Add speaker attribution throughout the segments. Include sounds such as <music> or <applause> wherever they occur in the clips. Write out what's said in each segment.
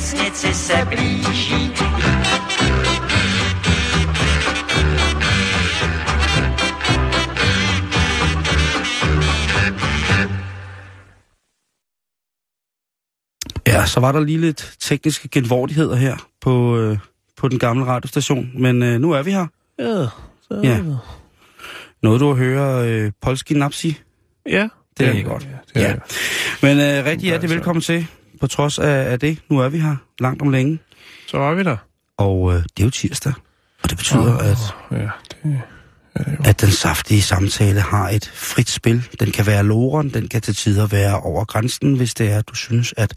Speaker 1: Queste bliži.
Speaker 2: Ja, så var der lige lidt tekniske genvordigheder her på, øh, på den gamle radiostation, men øh, nu er vi her.
Speaker 3: Ja, så
Speaker 2: Ja. Noget du har høre øh, Polski Napsi?
Speaker 3: Ja,
Speaker 2: Det er godt.
Speaker 3: Det er,
Speaker 2: Ja.
Speaker 3: ja.
Speaker 2: Men øh, rigtig hjertelig
Speaker 3: Altså.
Speaker 2: velkommen til, på trods af, af det. Nu er vi her, langt om længe.
Speaker 3: Så er vi der.
Speaker 2: Og øh, det er jo tirsdag, og det betyder, at,
Speaker 3: Ja, det,
Speaker 2: at den saftige samtale har et frit spil. Den kan være loren, den kan til tider være over grænsen, hvis det er, du synes, at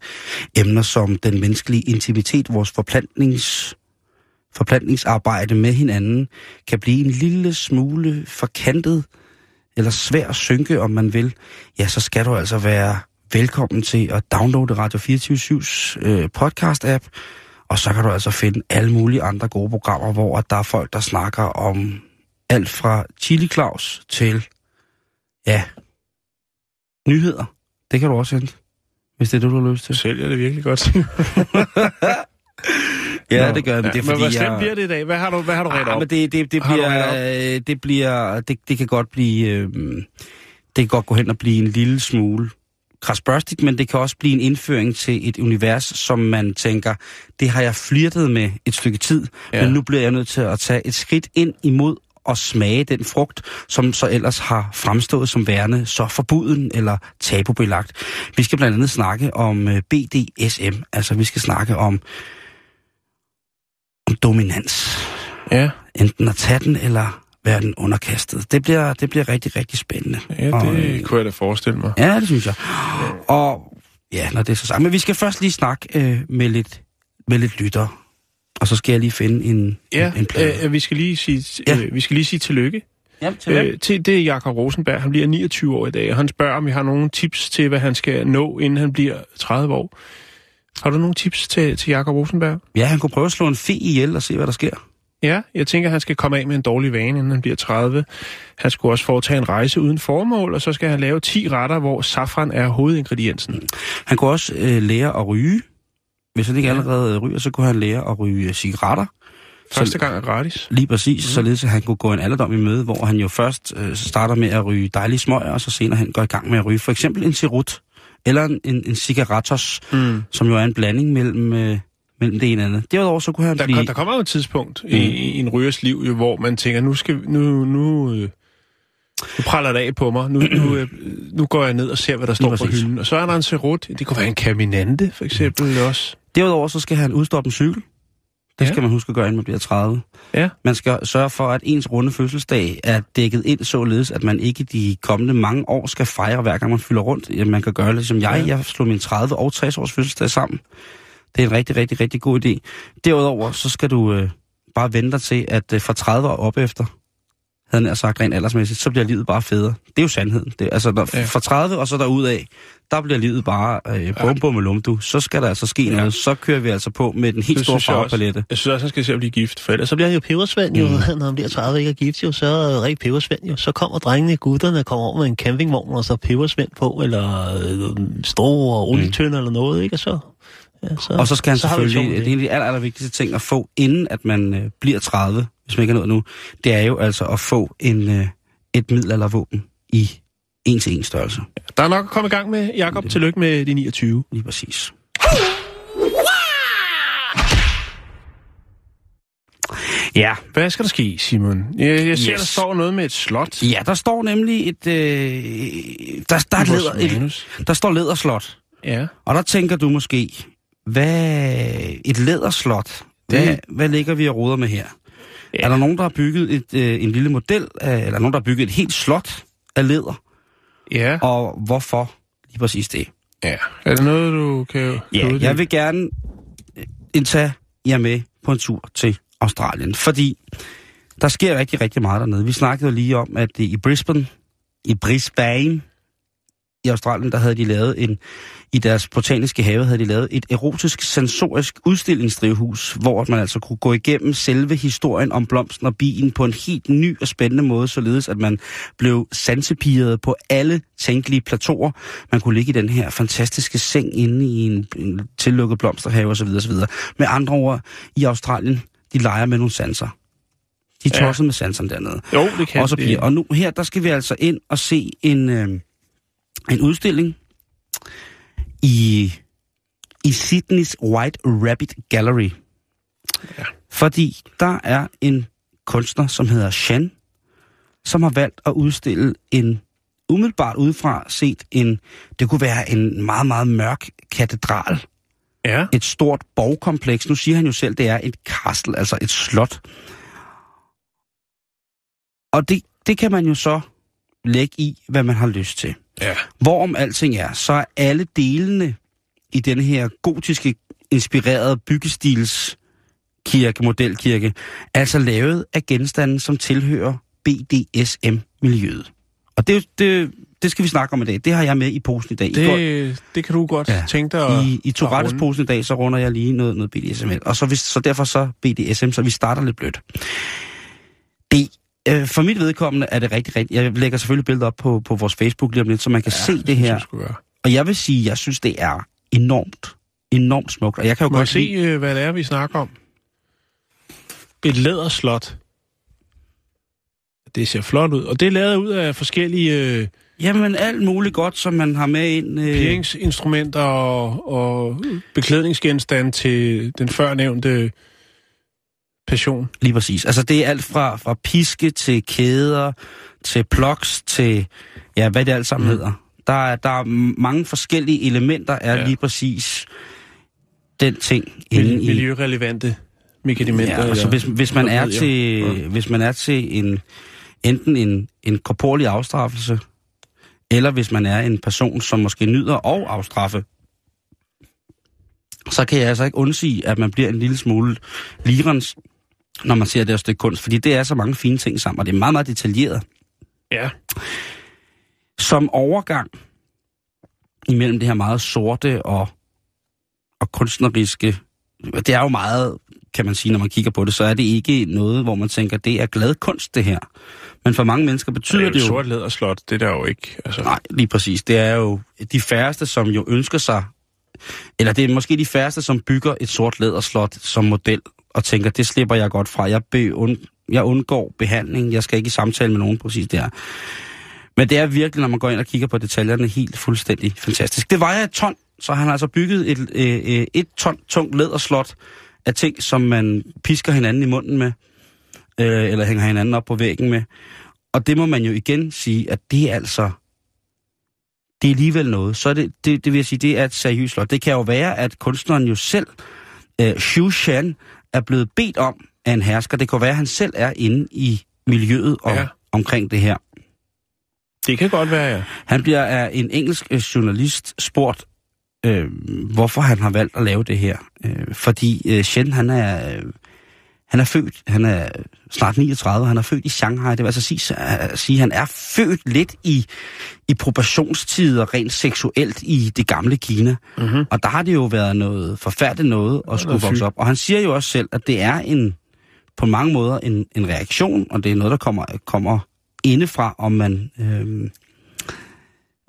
Speaker 2: emner som den menneskelige intimitet, vores forplantnings, forplantningsarbejde med hinanden, kan blive en lille smule forkantet, eller svær at synke, om man vil, ja, så skal du altså være velkommen til at downloade Radio 24-7's øh, podcast-app, og så kan du altså finde alle mulige andre gode programmer, hvor der er folk, der snakker om alt fra Chili Claus til, ja, nyheder. Det kan du også hente, hvis det er det, du har lyst til.
Speaker 3: sælger det virkelig godt. <laughs>
Speaker 2: Ja,
Speaker 3: Nå,
Speaker 2: det gør jeg, men det er
Speaker 3: men
Speaker 2: fordi,
Speaker 3: hvor slemt
Speaker 2: jeg...
Speaker 3: bliver det i dag? Hvad har du, hvad har du ret
Speaker 2: Ah,
Speaker 3: op?
Speaker 2: men det, det, det
Speaker 3: Har
Speaker 2: bliver, øh, det bliver, det, det kan godt blive, øh, det kan godt gå hen og blive en lille smule krasbørstigt, men det kan også blive en indføring til et univers, som man tænker, det har jeg flirtet med et stykke tid, ja. Men nu bliver jeg nødt til at tage et skridt ind imod og smage den frugt, som så ellers har fremstået som værende så forbuden eller tabubelagt. Vi skal blandt andet snakke om øh, BDSM, altså vi skal snakke om, om dominans
Speaker 3: Ja,
Speaker 2: enten at tage den eller være den underkastet. Det bliver, det bliver rigtig, rigtig spændende.
Speaker 3: ja
Speaker 2: Og, øh,
Speaker 3: det kunne jeg da forestille mig.
Speaker 2: Ja, det synes jeg. Og ja, når det er så sagt. Men vi skal først lige snakke øh, med, lidt, med lidt lytter. Og så skal jeg lige finde en,
Speaker 3: Ja,
Speaker 2: en, en plade.
Speaker 3: øh, vi, skal lige sige,
Speaker 2: Ja.
Speaker 3: øh, vi skal lige sige tillykke.
Speaker 2: Jamen, til hvem?
Speaker 3: Øh, til det er Jakob Rosenberg. Han bliver 29 år i dag, og han spørger, om vi har nogle tips til, hvad han skal nå, inden han bliver 30 år. Har du nogle tips til, til Jakob Rosenberg?
Speaker 2: Ja, han kunne prøve at slå en fe ihjel og se, hvad der sker.
Speaker 3: Ja, jeg tænker, at han skal komme af med en dårlig vane, inden han bliver 30. Han skulle også foretage en rejse uden formål, og så skal han lave 10 retter, hvor safran er hovedingrediensen.
Speaker 2: Han kunne også øh, lære at ryge. Hvis han ikke allerede ryger, så kunne han lære at ryge cigaretter.
Speaker 3: Første gang er gratis.
Speaker 2: Lige præcis, mm. således at han kunne gå en alderdom i møde, hvor han jo først øh, starter med at ryge dejlige smøger, og så senere hen går i gang med at ryge for eksempel en cerut, eller en, en, en cigarettos,
Speaker 3: Mm.
Speaker 2: som jo er en blanding mellem, øh, mellem det ene og andet. Derudover så kunne han
Speaker 3: Der,
Speaker 2: blive...
Speaker 3: der kommer jo et tidspunkt mm. i, i en rygers liv, jo, hvor man tænker, nu skal nu, nu, øh, nu praller det af på mig. Nu, nu, øh, nu går jeg ned og ser, hvad der står på
Speaker 2: præcis.
Speaker 3: hylden. Og så er der en cerut. Det kunne være en caminante, for eksempel også.
Speaker 2: Derudover så skal han udstoppe en cykel. Det
Speaker 3: Ja.
Speaker 2: skal man huske at gøre, inden man bliver 30.
Speaker 3: Ja.
Speaker 2: Man skal sørge for, at ens runde fødselsdag er dækket ind således, at man ikke de kommende mange år skal fejre, hver gang man fylder rundt. Man kan gøre det som jeg.
Speaker 3: Ja.
Speaker 2: Jeg slog min 30 og 60 års fødselsdag sammen. Det er en rigtig, rigtig, rigtig god idé. Derudover så skal du øh, bare vente dig til, at øh, fra 30 år op efter, havde jeg sagt rent aldersmæssigt, så bliver livet bare federe. Det er jo sandheden. Det, altså, når,
Speaker 3: Ja.
Speaker 2: fra 30 og så derudad, der bliver livet bare øh, bum bum med lumdu. Så skal der altså ske
Speaker 3: Ja.
Speaker 2: noget. Så kører vi altså på med den helt
Speaker 3: Det
Speaker 2: store
Speaker 3: synes jeg
Speaker 2: farvepalette.
Speaker 3: Jeg synes også, han skal se at blive gift, for ellers så bliver han jo
Speaker 4: pebersvend jo, mm. <laughs> når han bliver 30 ikke er gift jo, så er rigtig pebersvend jo. Så kommer drengene, gutterne, kommer over med en campingvogn, og så pebersvend på, eller øh, store olietønder mm. eller noget, ikke? Og så, ja, så,
Speaker 2: Og så skal han
Speaker 4: så har
Speaker 2: selvfølgelig, det er en af de aller, aller vigtigste ting at få, inden at man øh, bliver 30, hvis man ikke er nået nu, det er jo altså at få en, øh, et middelaldervåben i en til en størrelse.
Speaker 3: Der er nok at komme i gang med, Jakob. Tillykke med de 29.
Speaker 2: Lige præcis. Ja,
Speaker 3: Hvad skal der ske, Simon? Jeg, jeg ser,
Speaker 2: Yes.
Speaker 3: der står noget med et slot.
Speaker 2: ja, der står nemlig et, øh, der, der, er leder, et, der står lederslot.
Speaker 3: Ja.
Speaker 2: Og der tænker du måske, hvad et læderslot, hvad,
Speaker 3: Det-
Speaker 2: hvad ligger vi og roder med her?
Speaker 3: Ja.
Speaker 2: Er der nogen, der har bygget et, øh, en lille model, af, eller nogen, der har bygget et helt slot af læder?
Speaker 3: Ja.
Speaker 2: Og hvorfor lige præcis det?
Speaker 3: Ja. Er det noget, du kan... kan
Speaker 2: Ja,
Speaker 3: uddybe?
Speaker 2: jeg vil gerne øh, indtage jer med på en tur til Australien, fordi der sker rigtig, rigtig meget dernede. Vi snakkede lige om, at i Brisbane, i Brisbane, i Australien, der havde de lavet en, i deres botaniske have havde de lavet et erotisk sensorisk udstillingsdrivhus, hvor man altså kunne gå igennem selve historien om blomsten og bien på en helt ny og spændende måde, således at man blev sansepiret på alle tænkelige plateauer. Man kunne ligge i den her fantastiske seng inde i en, en tillukket blomsterhave osv. osv. Med andre ord, i Australien, de leger med nogle sanser. De er
Speaker 3: Ja.
Speaker 2: med sanserne dernede.
Speaker 3: Jo, det kan
Speaker 2: Og, så bliver, og nu her, der skal vi altså ind og se en, øh, en udstilling i, i Sydneys White Rabbit Gallery.
Speaker 3: Ja.
Speaker 2: Fordi der er en kunstner, som hedder Shan, som har valgt at udstille en umiddelbart udefra set en, det kunne være en meget, meget mørk katedral
Speaker 3: Ja.
Speaker 2: et stort borgkompleks. Nu siger han jo selv, det er et castle, altså et slot. Og det, det kan man jo så lægge i, hvad man har lyst til.
Speaker 3: Ja.
Speaker 2: Hvorom alting er, så er alle delene i den her gotiske inspirerede byggestils kirke, modelkirke, altså lavet af genstande, som tilhører BDSM-miljøet. Og det, det, det skal vi snakke om i dag. Det har jeg med i posen i dag. I går-
Speaker 3: Det, det kan du godt
Speaker 2: Ja.
Speaker 3: tænke dig at,
Speaker 2: i, i Tourettes posen i dag, så runder jeg lige noget, noget BDSM. Og så, hvis, så derfor så BDSM, så vi starter lidt blødt. Det, øh, for mit vedkommende er det rigtig, rigtig... Jeg lægger selvfølgelig billeder op på, på vores Facebook lige om lidt, så man kan ja, se det her.
Speaker 3: jeg.
Speaker 2: Og jeg vil sige, jeg synes, det er enormt, enormt smukt. Og jeg kan jo
Speaker 3: Må
Speaker 2: godt
Speaker 3: se,
Speaker 2: lide...
Speaker 3: øh, hvad det er, vi snakker om? Et læderslot. Det ser flot ud. Og det er lavet ud af forskellige øh,
Speaker 2: Jamen, alt muligt godt, som man har med ind... Øh,
Speaker 3: parkeringsinstrumenter og, og beklædningsgenstande til den førnævnte passion.
Speaker 2: Lige præcis. Altså, det er alt fra, fra piske til kæder, til plugs, til... Ja, hvad det alt sammen mm. hedder. Der er, der er mange forskellige elementer, er ja. Lige præcis den ting
Speaker 3: Mil-
Speaker 2: i...
Speaker 3: miljørelevante medicamenter.
Speaker 2: Ja, altså, hvis, hvis, man er til,
Speaker 3: Ja.
Speaker 2: hvis man er til en, enten en, en korporlig afstraffelse, eller hvis man er en person, som måske nyder og afstraffe, så kan jeg altså ikke undsige, at man bliver en lille smule lirens, når man ser det her stykke kunst, fordi det er så mange fine ting sammen, og det er meget, meget detaljeret.
Speaker 3: Ja,
Speaker 2: Som overgang imellem det her meget sorte og, og kunstneriske, det er jo meget, kan man sige, når man kigger på det, så er det ikke noget, hvor man tænker, det er glad kunst, det her. Men for mange mennesker
Speaker 3: det
Speaker 2: betyder
Speaker 3: er
Speaker 2: det
Speaker 3: jo
Speaker 2: jo...
Speaker 3: sort læderslot, det er der jo ikke. Altså,
Speaker 2: Nej, lige præcis. Det er jo de færreste, som jo ønsker sig, eller det er måske de færreste, som bygger et sort læderslot som model, og tænker, det slipper jeg godt fra. Jeg, be, und, jeg undgår behandling, jeg skal ikke i samtale med nogen præcis der. Men det er virkelig, når man går ind og kigger på detaljerne, helt fuldstændig fantastisk. Det vejer et ton, så han har altså bygget et, øh, øh, et ton tungt læderslot af ting, som man pisker hinanden i munden med, øh, eller hænger hinanden op på væggen med. Og det må man jo igen sige, at det er altså det er alligevel noget. Så er det, det, det vil jeg sige, det er et seriøst slot. Det kan jo være, at kunstneren jo selv, øh, Xu Shan, er blevet bedt om af en hersker. Det kan være, at han selv er inde i miljøet og, ja. Omkring det her.
Speaker 3: Det kan godt være, ja.
Speaker 2: Han bliver af en engelsk øh, journalist spurgt, øh, hvorfor han har valgt at lave det her. Øh, fordi øh, Shen, han er, øh, han er født, han er snart 39, han er født i Shanghai. Det vil altså sige, at sige, han er født lidt i, i proportionstider rent seksuelt i det gamle Kina.
Speaker 3: Mm-hmm.
Speaker 2: Og der har det jo været noget forfærdeligt noget at skulle vokse op. Og han siger jo også selv, at det er en på mange måder en, en reaktion, og det er noget, der kommer, kommer indefra, om man øh,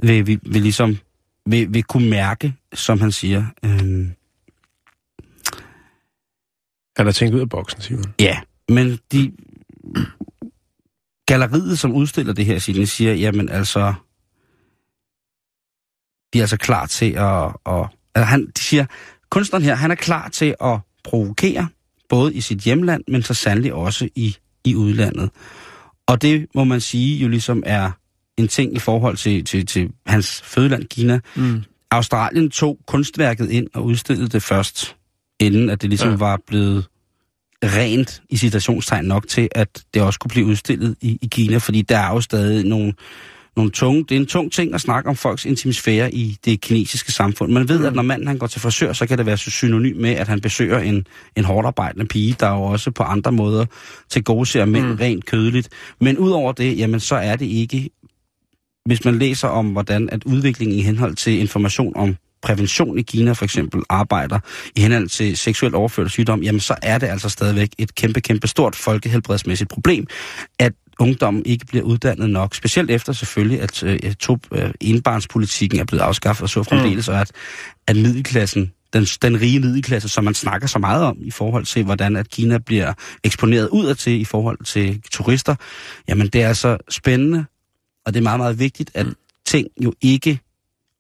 Speaker 2: vil, vil, vil ligesom vil, vil kunne mærke, som han siger. Øh,
Speaker 3: Han har tænkt ud af boksen, Simon.
Speaker 2: ja, men de galleriet, som udstiller det her, Signe, siger, jamen altså, de er altså klar til at, at altså han, de siger, kunstneren her, han er klar til at provokere, både i sit hjemland, men så sandelig også i, i udlandet. Og det må man sige jo ligesom er en ting i forhold til, til, til hans fødeland Kina.
Speaker 3: Mm.
Speaker 2: Australien tog kunstværket ind og udstillede det først, inden at det ligesom ja. Var blevet rent i citationstegn nok til, at det også kunne blive udstillet i, i Kina, fordi der er jo stadig nogle, nogle tunge, det er en tung ting at snakke om folks intimisfære i det kinesiske samfund. Man ved, mm. at når manden han går til frisør, så kan det være synonym med, at han besøger en, en hårdt arbejdende pige, der jo også på andre måder til gode ser mænd mm. rent kødeligt. Men udover det, jamen så er det ikke, hvis man læser om, hvordan at udviklingen i henhold til information om prævention i Kina for eksempel arbejder i henhold til seksuelt overført sygdom, jamen så er det altså stadigvæk et kæmpe, kæmpe stort folkehelbredsmæssigt problem, at ungdommen ikke bliver uddannet nok. Specielt efter selvfølgelig, at øh, to, øh, enbarnspolitikken er blevet afskaffet og så fremdeles, mm. og at, at middelklassen den, den rige middelklasse, som man snakker så meget om i forhold til, hvordan at Kina bliver eksponeret udad til i forhold til turister, jamen det er altså spændende, og det er meget, meget vigtigt, at mm. ting jo ikke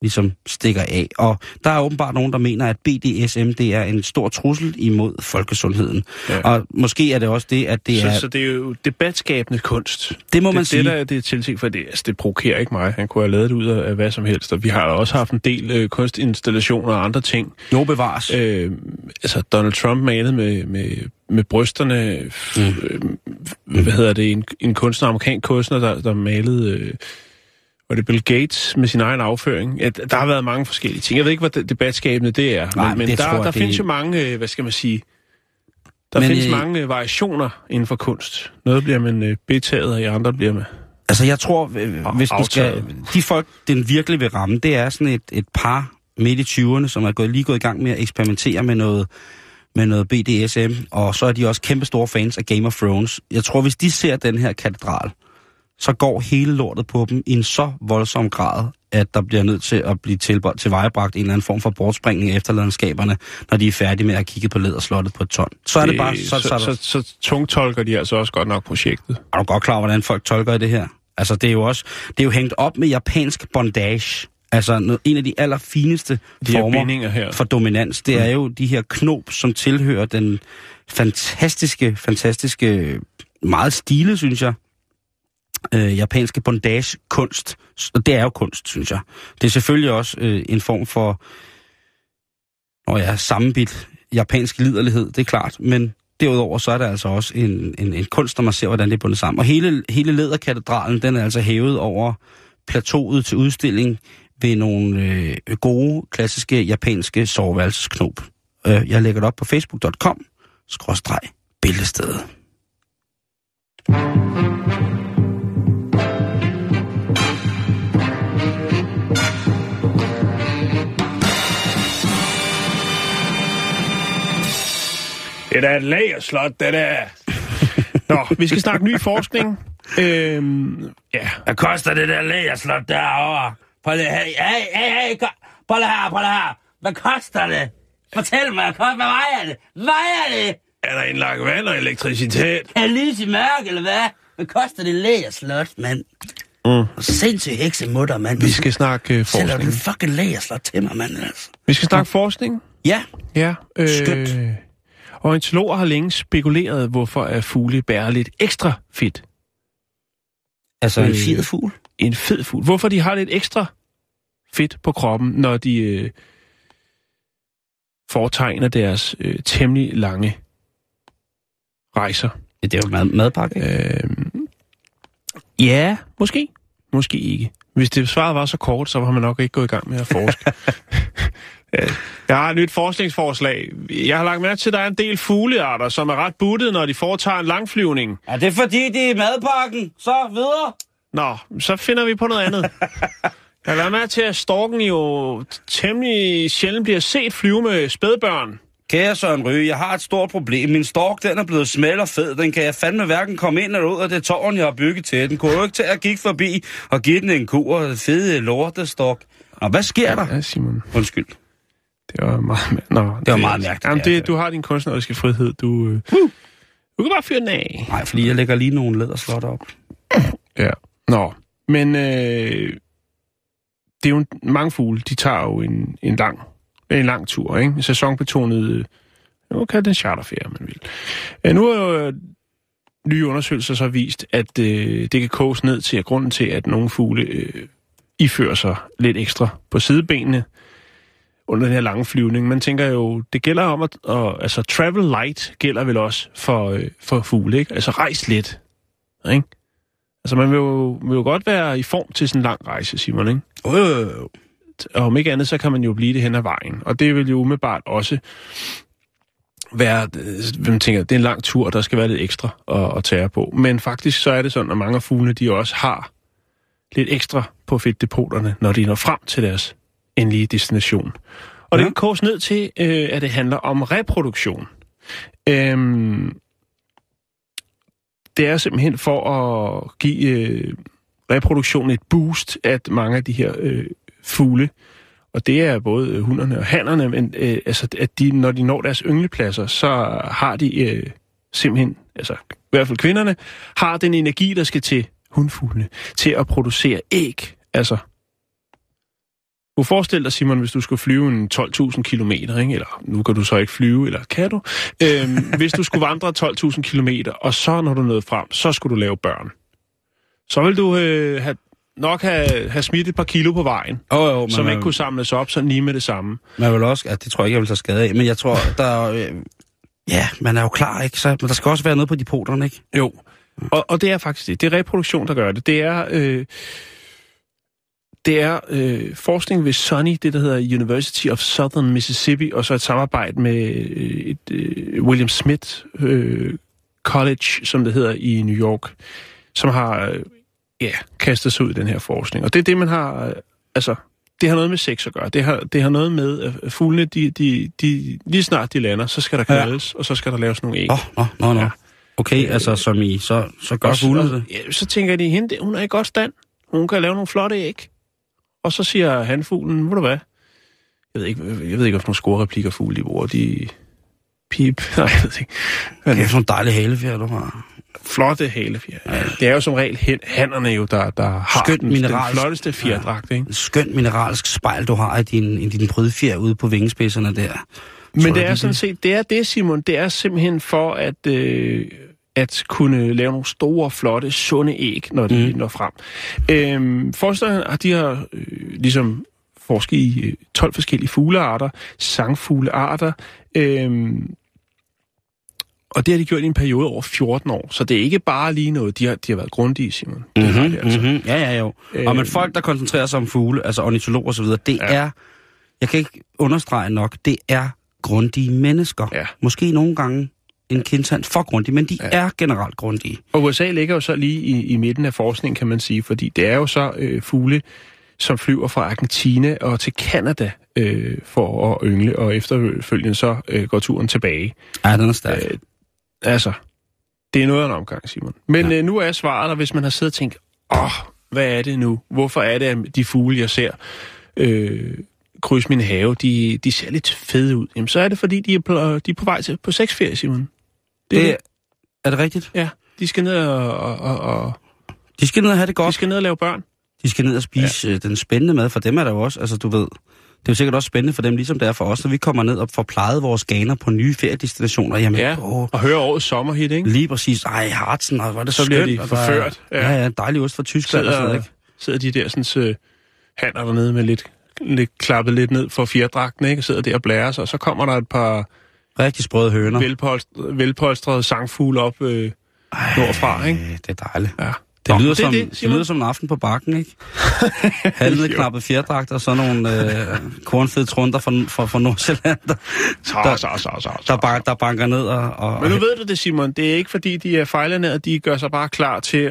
Speaker 2: ligesom stikker af. Og der er åbenbart nogen, der mener, at BDSM det er en stor trussel imod folkesundheden. Ja. Og måske er det også det, at det
Speaker 3: så,
Speaker 2: er...
Speaker 3: Så det er jo debatskabende kunst.
Speaker 2: Det må
Speaker 3: det,
Speaker 2: man
Speaker 3: det,
Speaker 2: sige.
Speaker 3: Det, der, det er tiltænkt for det. Altså, det provokerer ikke mig. Han kunne have lavet det ud af, af hvad som helst. Og vi har også haft en del øh, kunstinstallationer og andre ting.
Speaker 2: Jo, bevares.
Speaker 3: Øh, altså, Donald Trump malede med, med, med brysterne. Mm. Øh, hvad hedder det? En, en kunstner, amerikansk kunstner, der, der malede... Øh, var det Bill Gates med sin egen afføring? Ja, der har været mange forskellige ting. Jeg ved ikke, hvor debatskabende det er.
Speaker 2: Nej,
Speaker 3: men men
Speaker 2: det
Speaker 3: der,
Speaker 2: tror
Speaker 3: der
Speaker 2: det-
Speaker 3: findes jo mange, øh, hvad skal man sige... Der
Speaker 2: Men,
Speaker 3: findes
Speaker 2: øh,
Speaker 3: mange øh, variationer inden for kunst. Noget bliver man øh, betaget, og i andre bliver man...
Speaker 2: Altså, jeg tror, øh,
Speaker 3: Og
Speaker 2: hvis du skal... De folk, den virkelig vil ramme, det er sådan et, et par midt i 20'erne, som er gået, lige gået i gang med at eksperimentere med noget, med noget BDSM, og så er de også kæmpe store fans af Game of Thrones. Jeg tror, hvis de ser den her katedral, så går hele lortet på dem i en så voldsom grad, at der bliver nødt til at blive tilbragt, tilvejebragt en eller anden form for bortspringning af efterladenskaberne, når de er færdige med at kigge på læderslottet på et ton. Så er det, bare... Så, så,
Speaker 3: så,
Speaker 2: så,
Speaker 3: så, så tungtolker de altså også godt nok projektet.
Speaker 2: er du godt klar, hvordan folk tolker det her? Altså, det er jo også... Det er jo hængt op med japansk bondage. Altså, noget, en af de allerfineste
Speaker 3: De
Speaker 2: former
Speaker 3: her.
Speaker 2: for dominans, det er jo de her knop, som tilhører den fantastiske, fantastiske, meget stile, synes jeg, øh, japanske bondage-kunst. Og det er jo kunst, synes jeg. Det er selvfølgelig også øh, en form for, når jeg er sammenbidt japansk liderlighed, det er klart, men derudover så er der altså også en, en, en kunst, når man ser, hvordan det er bundet sammen. Og hele, hele lederkatedralen, den er altså hævet over plateauet til udstilling ved nogle øh, gode, klassiske japanske soveværelsesknop. Øh, jeg lægger det op på facebook.com, skråstreg, billedstedet.
Speaker 3: Det er da et lagerslot, det der. Nå, vi skal snakke ny forskning. Øhm, ja,
Speaker 2: Hvad koster det der lægerslot derovre? Prøv lige, hey, hey, hey, hey, prøv lige her, prøv lige her. Hvad koster det? Fortæl mig, hvad vejer det? Vejer det?
Speaker 3: er der indlagt vand og elektricitet?
Speaker 2: Jeg lyse i mørke, eller hvad? Hvad koster det lægerslot, mand?
Speaker 3: Mm.
Speaker 2: Sindssygt heksemutter, mand.
Speaker 3: Vi skal snakke øh,
Speaker 2: Sælger du
Speaker 3: forskning.
Speaker 2: en fucking lægerslot til mig, mand, altså?
Speaker 3: Vi skal snakke forskning.
Speaker 2: Ja,
Speaker 3: Ja. Øh,
Speaker 2: Skønt.
Speaker 3: Ornitologer har længe spekuleret, hvorfor er fugle bærer lidt ekstra fedt.
Speaker 2: altså en
Speaker 3: Øh.
Speaker 2: fed fugl.
Speaker 3: En fed fugl. Hvorfor de har lidt ekstra fedt på kroppen, når de øh, foretegner deres øh, temmelig lange rejser.
Speaker 2: Ja, det er jo mad, madpakke?
Speaker 3: Øh, ja, måske. Måske ikke. Hvis det svaret var så kort, så var man nok ikke gået i gang med at forske. <laughs> Øh, Jeg har et nyt forskningsforslag. Jeg har lagt mærke til, at der er en del fuglearter, som er ret buttet, når de foretager en langflyvning.
Speaker 2: Er det fordi, det er madpakken? Så videre.
Speaker 3: Nå, så finder vi på noget andet. Jeg har lagt mærke til, at storken jo temmelig sjældent bliver set flyve med spædbørn.
Speaker 2: Kære Søren Røge, jeg har et stort problem. Min stork, den er blevet smal og fed. Den kan jeg fandme hverken komme ind eller ud af det tårn, jeg har bygget til. Den kunne jo ikke tage at kigge forbi og give den en kur og fede lortestork. Og hvad sker der?
Speaker 3: Ja, Simon.
Speaker 2: Undskyld.
Speaker 3: Det var meget, Nå, det
Speaker 2: var meget mærkeligt,
Speaker 3: Jamen,
Speaker 2: ja.
Speaker 3: det, du har din kunstneriske frihed. Du, øh, du kan bare fyre den af.
Speaker 2: Nej, fordi jeg lægger lige nogle læderslotter op.
Speaker 3: Ja. Nå, men øh, det er jo en, mange fugle, de tager jo en, en lang en lang tur, ikke? En sæsonbetonet, øh, nu kan det en charterferie, man vil. Øh, nu er jo øh, nye undersøgelser så vist, at øh, det kan koges ned til, at grunden til, at nogle fugle øh, ifører sig lidt ekstra på sidebenene under den her lange flyvning. Man tænker jo, det gælder om at, og, altså travel light gælder vel også for, øh, for fugle, ikke? Altså rejs lidt, ikke? Altså, man vil jo, vil jo godt være i form til sådan en lang rejse, Simon, ikke?
Speaker 2: Øh,
Speaker 3: Og om ikke andet, så kan man jo blive det hen ad vejen. Og det vil jo umiddelbart også være, øh, man tænker, det er en lang tur, der skal være lidt ekstra at, at tage på. Men faktisk så er det sådan, at mange af fuglene, de også har lidt ekstra på fedtdepoterne, når de når frem til deres endelige destination. Og
Speaker 2: Ja.
Speaker 3: det koges ned til, øh, at det handler om reproduktion. Øhm, det er simpelthen for at give øh, reproduktionen et boost, at mange af de her øh, fugle, og det er både hunderne og hannerne, men øh, altså, at de, når de når deres ynglepladser, så har de øh, simpelthen, altså i hvert fald kvinderne, har den energi, der skal til hundfuglene, til at producere æg. Altså, du kan forestille dig, Simon, hvis du skulle flyve en 12.000 kilometer, ikke? eller nu kan du så ikke flyve, eller kan du? Øhm, <laughs> hvis du skulle vandre 12.000 kilometer, og så når du nåede frem, så skulle du lave børn. Så vil du øh, have, nok have, have smidt et par kilo på vejen,
Speaker 2: oh, jo,
Speaker 3: som
Speaker 2: man,
Speaker 3: ikke kunne samles op sådan lige med det samme.
Speaker 2: man vil også, ja, det tror jeg ikke, jeg vil tage skade af, men jeg tror, der er, øh, ja, man er jo klar, ikke? Så, men der skal også være noget på de poterne, ikke?
Speaker 3: Jo. Og, og det er faktisk det. Det er reproduktion, der gør det. Det er, øh, det er øh, forskning ved SUNY, det der hedder University of Southern Mississippi, og så et samarbejde med øh, et, øh, William Smith øh, College, som det hedder i New York, som har øh, ja, kastet sig ud i den her forskning. Og det er det, man har... Øh, altså, det har noget med sex at gøre. Det har, det har noget med, at fuglene, de, de, de, lige snart de lander, så skal der
Speaker 2: Ja.
Speaker 3: knaldes, og så skal der laves nogle æg.
Speaker 2: Åh, oh, nå, nå, nå.
Speaker 3: Ja.
Speaker 2: Okay, altså som i, så, så gør fuglene det.
Speaker 3: Ja, så tænker de, hende, hun er i godt stand. Hun kan lave nogle flotte æg. Og så siger hanfuglen, ved du hvad? Jeg ved ikke, jeg ved ikke, hvad for nogle scorereplikker fugle de bruger. De... Pip. <laughs> Nej, jeg ved ikke. Men
Speaker 2: Det er sådan nogle dejlige halefjer, du har.
Speaker 3: flotte halefjer. Ja. Det er jo som regel hen, hannerne jo, der, der har
Speaker 2: Skønt
Speaker 3: den, den
Speaker 2: mineralsk.
Speaker 3: flotteste fjerdragt. Ikke?
Speaker 2: En skøn mineralsk spejl, du har i din, i din brydfjer ude på vingespidserne der.
Speaker 3: Men
Speaker 2: Tror
Speaker 3: det er sådan set, det er det, Simon. Det er simpelthen for at, øh, at kunne lave nogle store, flotte, sunde æg, når de
Speaker 2: Mm.
Speaker 3: når frem. Øhm, forskerne har de har øh, ligesom forsket i øh, 12 forskellige fuglearter, sangfuglearter, øhm, og det har de gjort i en periode over 14 år, så det er ikke bare lige noget, de har, de har været grundige, Simon. Det har de altså.
Speaker 2: Mm-hmm. Ja, ja, jo.
Speaker 3: Øh,
Speaker 2: Og men folk, der koncentrerer sig om fugle, altså ornitologer videre, det
Speaker 3: Ja.
Speaker 2: er, jeg kan ikke understrege nok, det er grundige mennesker.
Speaker 3: Ja.
Speaker 2: Måske nogle gange en kindtand for grundige, men de
Speaker 3: Ja.
Speaker 2: er generelt grundige.
Speaker 3: Og USA ligger jo så lige i, i midten af forskningen, kan man sige, fordi det er jo så øh, fugle, som flyver fra Argentina og til Kanada øh, for at yngle, og efterfølgende så øh, går turen tilbage.
Speaker 2: Ja, den er stærk.
Speaker 3: Øh, altså, det er noget af en omgang, Simon. Men
Speaker 2: Ja.
Speaker 3: øh, nu er svaret der, hvis man har siddet og tænkt, åh, hvad er det nu? Hvorfor er det, at de fugle, jeg ser øh, krydse min have, de, de ser lidt fede ud? Jamen, så er det, fordi de er på, de er på vej til på sexferie, Simon. Det,
Speaker 2: det,
Speaker 3: det.
Speaker 2: er det rigtigt?
Speaker 3: Ja, de skal ned og, og, og,
Speaker 2: De skal ned og have det
Speaker 3: de
Speaker 2: godt.
Speaker 3: skal ned og lave børn.
Speaker 2: De skal ned og spise ja. den spændende mad, for dem er der jo også, altså du ved, det er jo sikkert også spændende for dem, ligesom det er for os, når vi kommer ned og får plejet vores ganer på nye feriedestinationer. Jamen,
Speaker 3: Ja,
Speaker 2: åh,
Speaker 3: og høre årets sommerhit, ikke?
Speaker 2: lige præcis, ej, Hartsen, og hvor er det
Speaker 3: Så bliver
Speaker 2: skønt,
Speaker 3: de
Speaker 2: og der er-
Speaker 3: forført, ja.
Speaker 2: Ja, ja, dejlig ost fra Tyskland og sådan noget,
Speaker 3: Sidder,
Speaker 2: ikke?
Speaker 3: sidder de der sådan, øh, hanner dernede med lidt, lidt klappet lidt ned for fjerdragten, ikke? Sidder der og blærer sig, og så kommer der et par
Speaker 2: Rigtig sprøde høner.
Speaker 3: velpolstrede, velpolstrede sangfugle op øh, nordfra, ikke?
Speaker 2: Det er dejligt.
Speaker 3: Ja.
Speaker 2: Det,
Speaker 3: Nå,
Speaker 2: lyder
Speaker 3: det
Speaker 2: som,
Speaker 3: det,
Speaker 2: det, lyder som en aften på bakken, ikke? <laughs> Halvnede
Speaker 3: Jo.
Speaker 2: knappet fjerdragt og sådan nogle øh, kornfede trunder fra, fra, fra Nordsjælland, der,
Speaker 3: Så,
Speaker 2: Der-
Speaker 3: så, så, så,
Speaker 2: der, banker, der banker ned og... og
Speaker 3: Men nu ved du det, Simon. Det er ikke, fordi de er fejlernæret. De gør sig bare klar til at,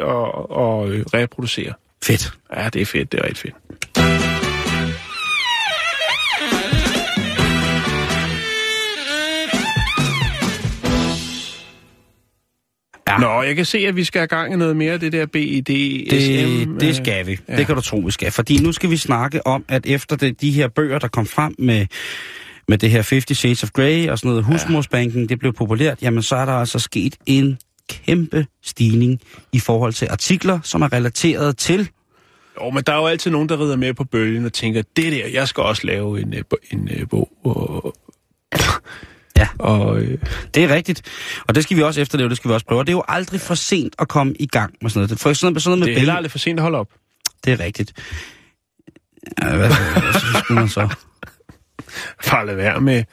Speaker 3: at øh, reproducere.
Speaker 2: Fedt.
Speaker 3: Ja, det er fedt. Det er rigtig fedt.
Speaker 2: Ja.
Speaker 3: Nå, jeg kan se, at vi skal have gang i noget mere af det der BED,
Speaker 2: Det,
Speaker 3: SM.
Speaker 2: det skal vi.
Speaker 3: ja.
Speaker 2: Det kan du tro, vi skal. Fordi nu skal vi snakke om, at efter det, de her bøger, der kom frem med, med det her 50 Shades of Grey og sådan noget, husmorsbanken, det blev populært, jamen så er der altså sket en kæmpe stigning i forhold til artikler, som er relateret til
Speaker 3: Jo, men der er jo altid nogen, der rider med på bølgen og tænker, det der, jeg skal også lave en, øh, bo- en øh, bog. Og,
Speaker 2: Ja.
Speaker 3: Og, øh,
Speaker 2: Det er rigtigt. Og det skal vi også efterleve, det skal vi også prøve. Og det er jo aldrig for sent at komme i gang med sådan noget. For sådan sådan noget med
Speaker 3: det er heller aldrig for sent at holde op.
Speaker 2: Det er rigtigt. Ja, hvad, hvad skulle man så? <laughs>
Speaker 3: Bare lade være med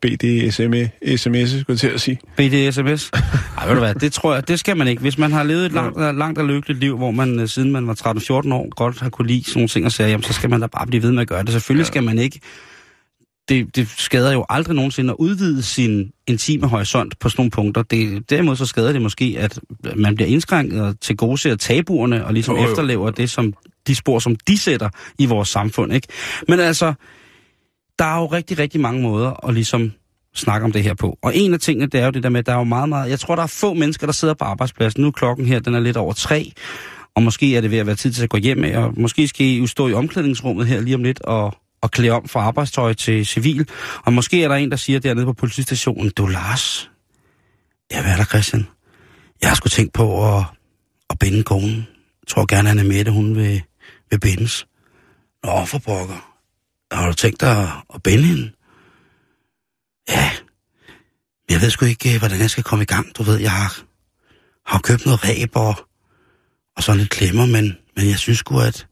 Speaker 3: det sms, sms skulle jeg til at sige.
Speaker 2: BDSMS? Ej, ved du hvad, det tror jeg, det skal man ikke. Hvis man har levet et langt, langt og lykkeligt liv, hvor man øh, siden man var 13-14 år godt har kunne lide sådan nogle ting og sager, jamen, så skal man da bare blive ved med at gøre det. Selvfølgelig ja. skal man ikke det, det skader jo aldrig nogensinde at udvide sin intime horisont på sådan nogle punkter. Det, derimod så skader det måske, at man bliver indskrænket til gode ser tabuerne og ligesom
Speaker 3: jo.
Speaker 2: efterlever det, som de spor, som de sætter i vores samfund. Ikke? Men altså, der er jo rigtig, rigtig mange måder at ligesom snakke om det her på. Og en af tingene, det er jo det der med, at der er jo meget, meget... Jeg tror, der er få mennesker, der sidder på arbejdspladsen. Nu er klokken her, den er lidt over tre, og måske er det ved at være tid til at gå hjem, og måske skal I jo stå i omklædningsrummet her lige om lidt og, og klæde om fra arbejdstøj til civil. Og måske er der en, der siger dernede på politistationen, du Lars, ja, hvad er der, Christian? Jeg har sgu tænkt på at, at binde konen. Jeg tror gerne, at Annemette, hun vil, vil bindes. Nå, for pokker. Har du tænkt dig at binde hende? Ja. Men jeg ved sgu ikke, øh, hvordan jeg skal komme i gang. Du ved, jeg har, har købt noget ræb og, og sådan lidt klemmer, men, men jeg synes sgu, at...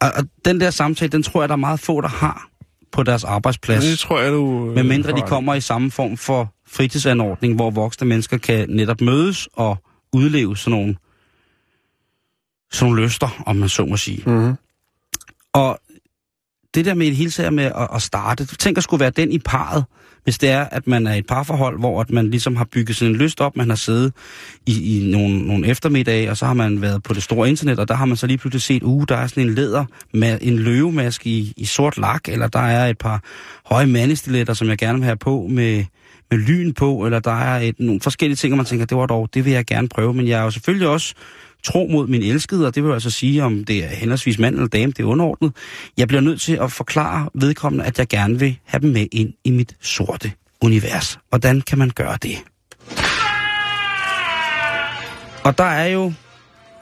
Speaker 2: Og, og den der samtale, den tror jeg, der er meget få, der har på deres arbejdsplads.
Speaker 3: Det tror jeg, du... øh,
Speaker 2: Med mindre de kommer i samme form for fritidsanordning, hvor voksne mennesker kan netop mødes og udleve sådan nogle, sådan nogle lyster, om man så må sige.
Speaker 3: Mhm.
Speaker 2: Og det der med et hele taget med at, at starte, tænk at skulle være den i parret, hvis det er, at man er i et parforhold, hvor at man ligesom har bygget sådan en lyst op, man har siddet i, i nogle, nogle eftermiddage, og så har man været på det store internet, og der har man så lige pludselig set, uh, der er sådan en læder med en løvemaske i, i sort lak, eller der er et par høje mandestiletter, som jeg gerne vil have på med, med lyn på, eller der er et, nogle forskellige ting, og man tænker, det var dog, det vil jeg gerne prøve, men jeg er jo selvfølgelig også tro mod min elskede, og det vil altså sige, om det er henholdsvis mand eller dame, det er underordnet. Jeg bliver nødt til at forklare vedkommende, at jeg gerne vil have dem med ind i mit sorte univers. Hvordan kan man gøre det? Og der er jo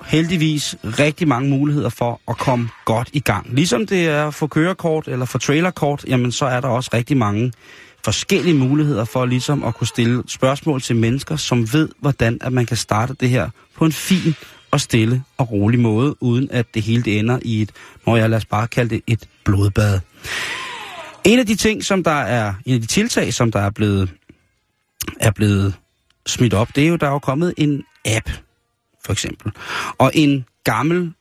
Speaker 2: heldigvis rigtig mange muligheder for at komme godt i gang. Ligesom det er for kørekort eller for trailerkort, jamen så er der også rigtig mange forskellige muligheder for ligesom at kunne stille spørgsmål til mennesker, som ved, hvordan at man kan starte det her på en fin og stille og rolig måde, uden at det hele det ender i et, når jeg lad os bare kalde det et blodbad. En af de ting, som der er, en af de tiltag, som der er blevet, er blevet smidt op, det er jo, der er jo kommet en app, for eksempel. Og en gammel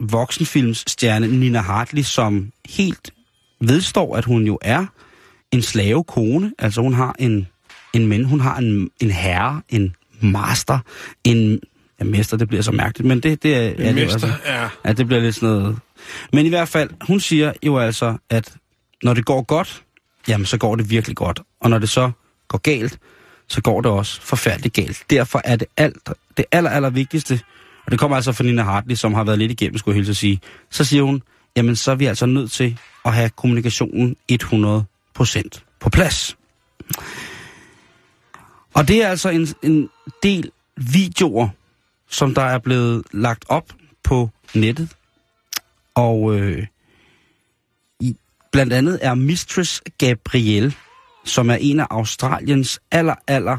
Speaker 2: voksenfilmsstjerne, Nina Hartley, som helt vedstår, at hun jo er en slavekone. Altså hun har en, en mænd, hun har en, en herre, en master, en ja, mester, det bliver så mærkeligt, men det, det er,
Speaker 3: En
Speaker 2: det
Speaker 3: mester,
Speaker 2: altså.
Speaker 3: ja.
Speaker 2: Ja, det bliver lidt sådan noget... Men i hvert fald, hun siger jo altså, at når det går godt, jamen så går det virkelig godt. Og når det så går galt, så går det også forfærdeligt galt. Derfor er det alt, det aller, aller vigtigste, og det kommer altså fra Nina Hartley, som har været lidt igennem, skulle jeg hilse at sige, så siger hun, jamen så er vi altså nødt til at have kommunikationen 100% på plads. Og det er altså en, en del videoer, som der er blevet lagt op på nettet. Og øh, i, blandt andet er Mistress Gabrielle, som er en af Australiens aller, aller,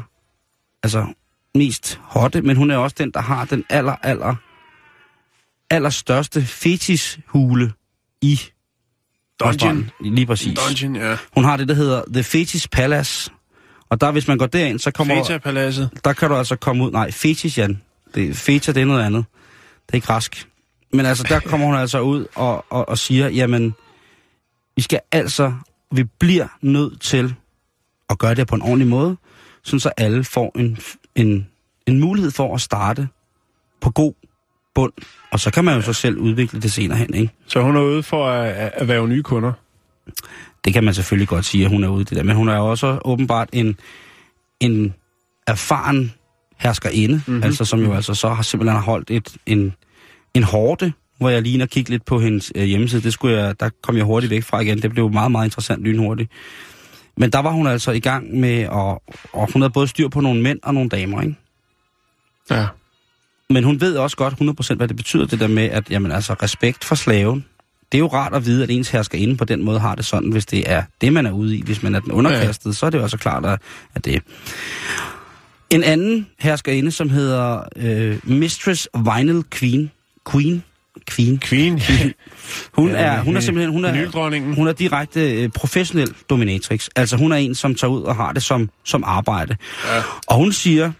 Speaker 2: altså mest hotte, men hun er også den, der har den aller, aller, allerstørste fetishule i
Speaker 3: Dungeon.
Speaker 2: Lige præcis.
Speaker 3: Dungeon, ja.
Speaker 2: Hun har det, der hedder The Fetish Palace. Og der, hvis man går derind, så kommer
Speaker 3: Feta-paladset.
Speaker 2: der kan du altså komme ud... Nej, fetish, Jan. Det, feta, det er noget andet. Det er ikke rask. Men altså, der kommer hun altså ud og, og, og siger, jamen, vi skal altså, vi bliver nødt til at gøre det på en ordentlig måde, sådan så alle får en, en, en mulighed for at starte på god bund. Og så kan man jo så selv udvikle det senere hen, ikke?
Speaker 3: Så hun er ude for at, at være nye kunder.
Speaker 2: Det kan man selvfølgelig godt sige, at hun er ude i det der. Men hun er også åbenbart en, en erfaren herskerinde, mm-hmm. altså som jo altså så har simpelthen holdt et, en, en hårde, hvor jeg lige og kigge lidt på hendes øh, hjemmeside. Det skulle jeg, der kom jeg hurtigt væk fra igen. Det blev meget, meget interessant lynhurtigt. Men der var hun altså i gang med, at, og hun havde både styr på nogle mænd og nogle damer, ikke?
Speaker 3: Ja.
Speaker 2: Men hun ved også godt 100% hvad det betyder, det der med, at jamen, altså, respekt for slaven. Det er jo rart at vide, at ens herskerinde på den måde har det sådan, hvis det er det, man er ude i. Hvis man er den underkastet, ja. så er det jo altså klart, at at det En anden herskerinde, som hedder øh, Mistress Vinyl Queen. Queen? Queen.
Speaker 3: Queen. <laughs>
Speaker 2: Hun
Speaker 3: Ja,
Speaker 2: er, hun er simpelthen hun er, hun er direkte øh, professionel dominatrix. Altså hun er en, som tager ud og har det som, som arbejde.
Speaker 3: Ja.
Speaker 2: Og hun siger,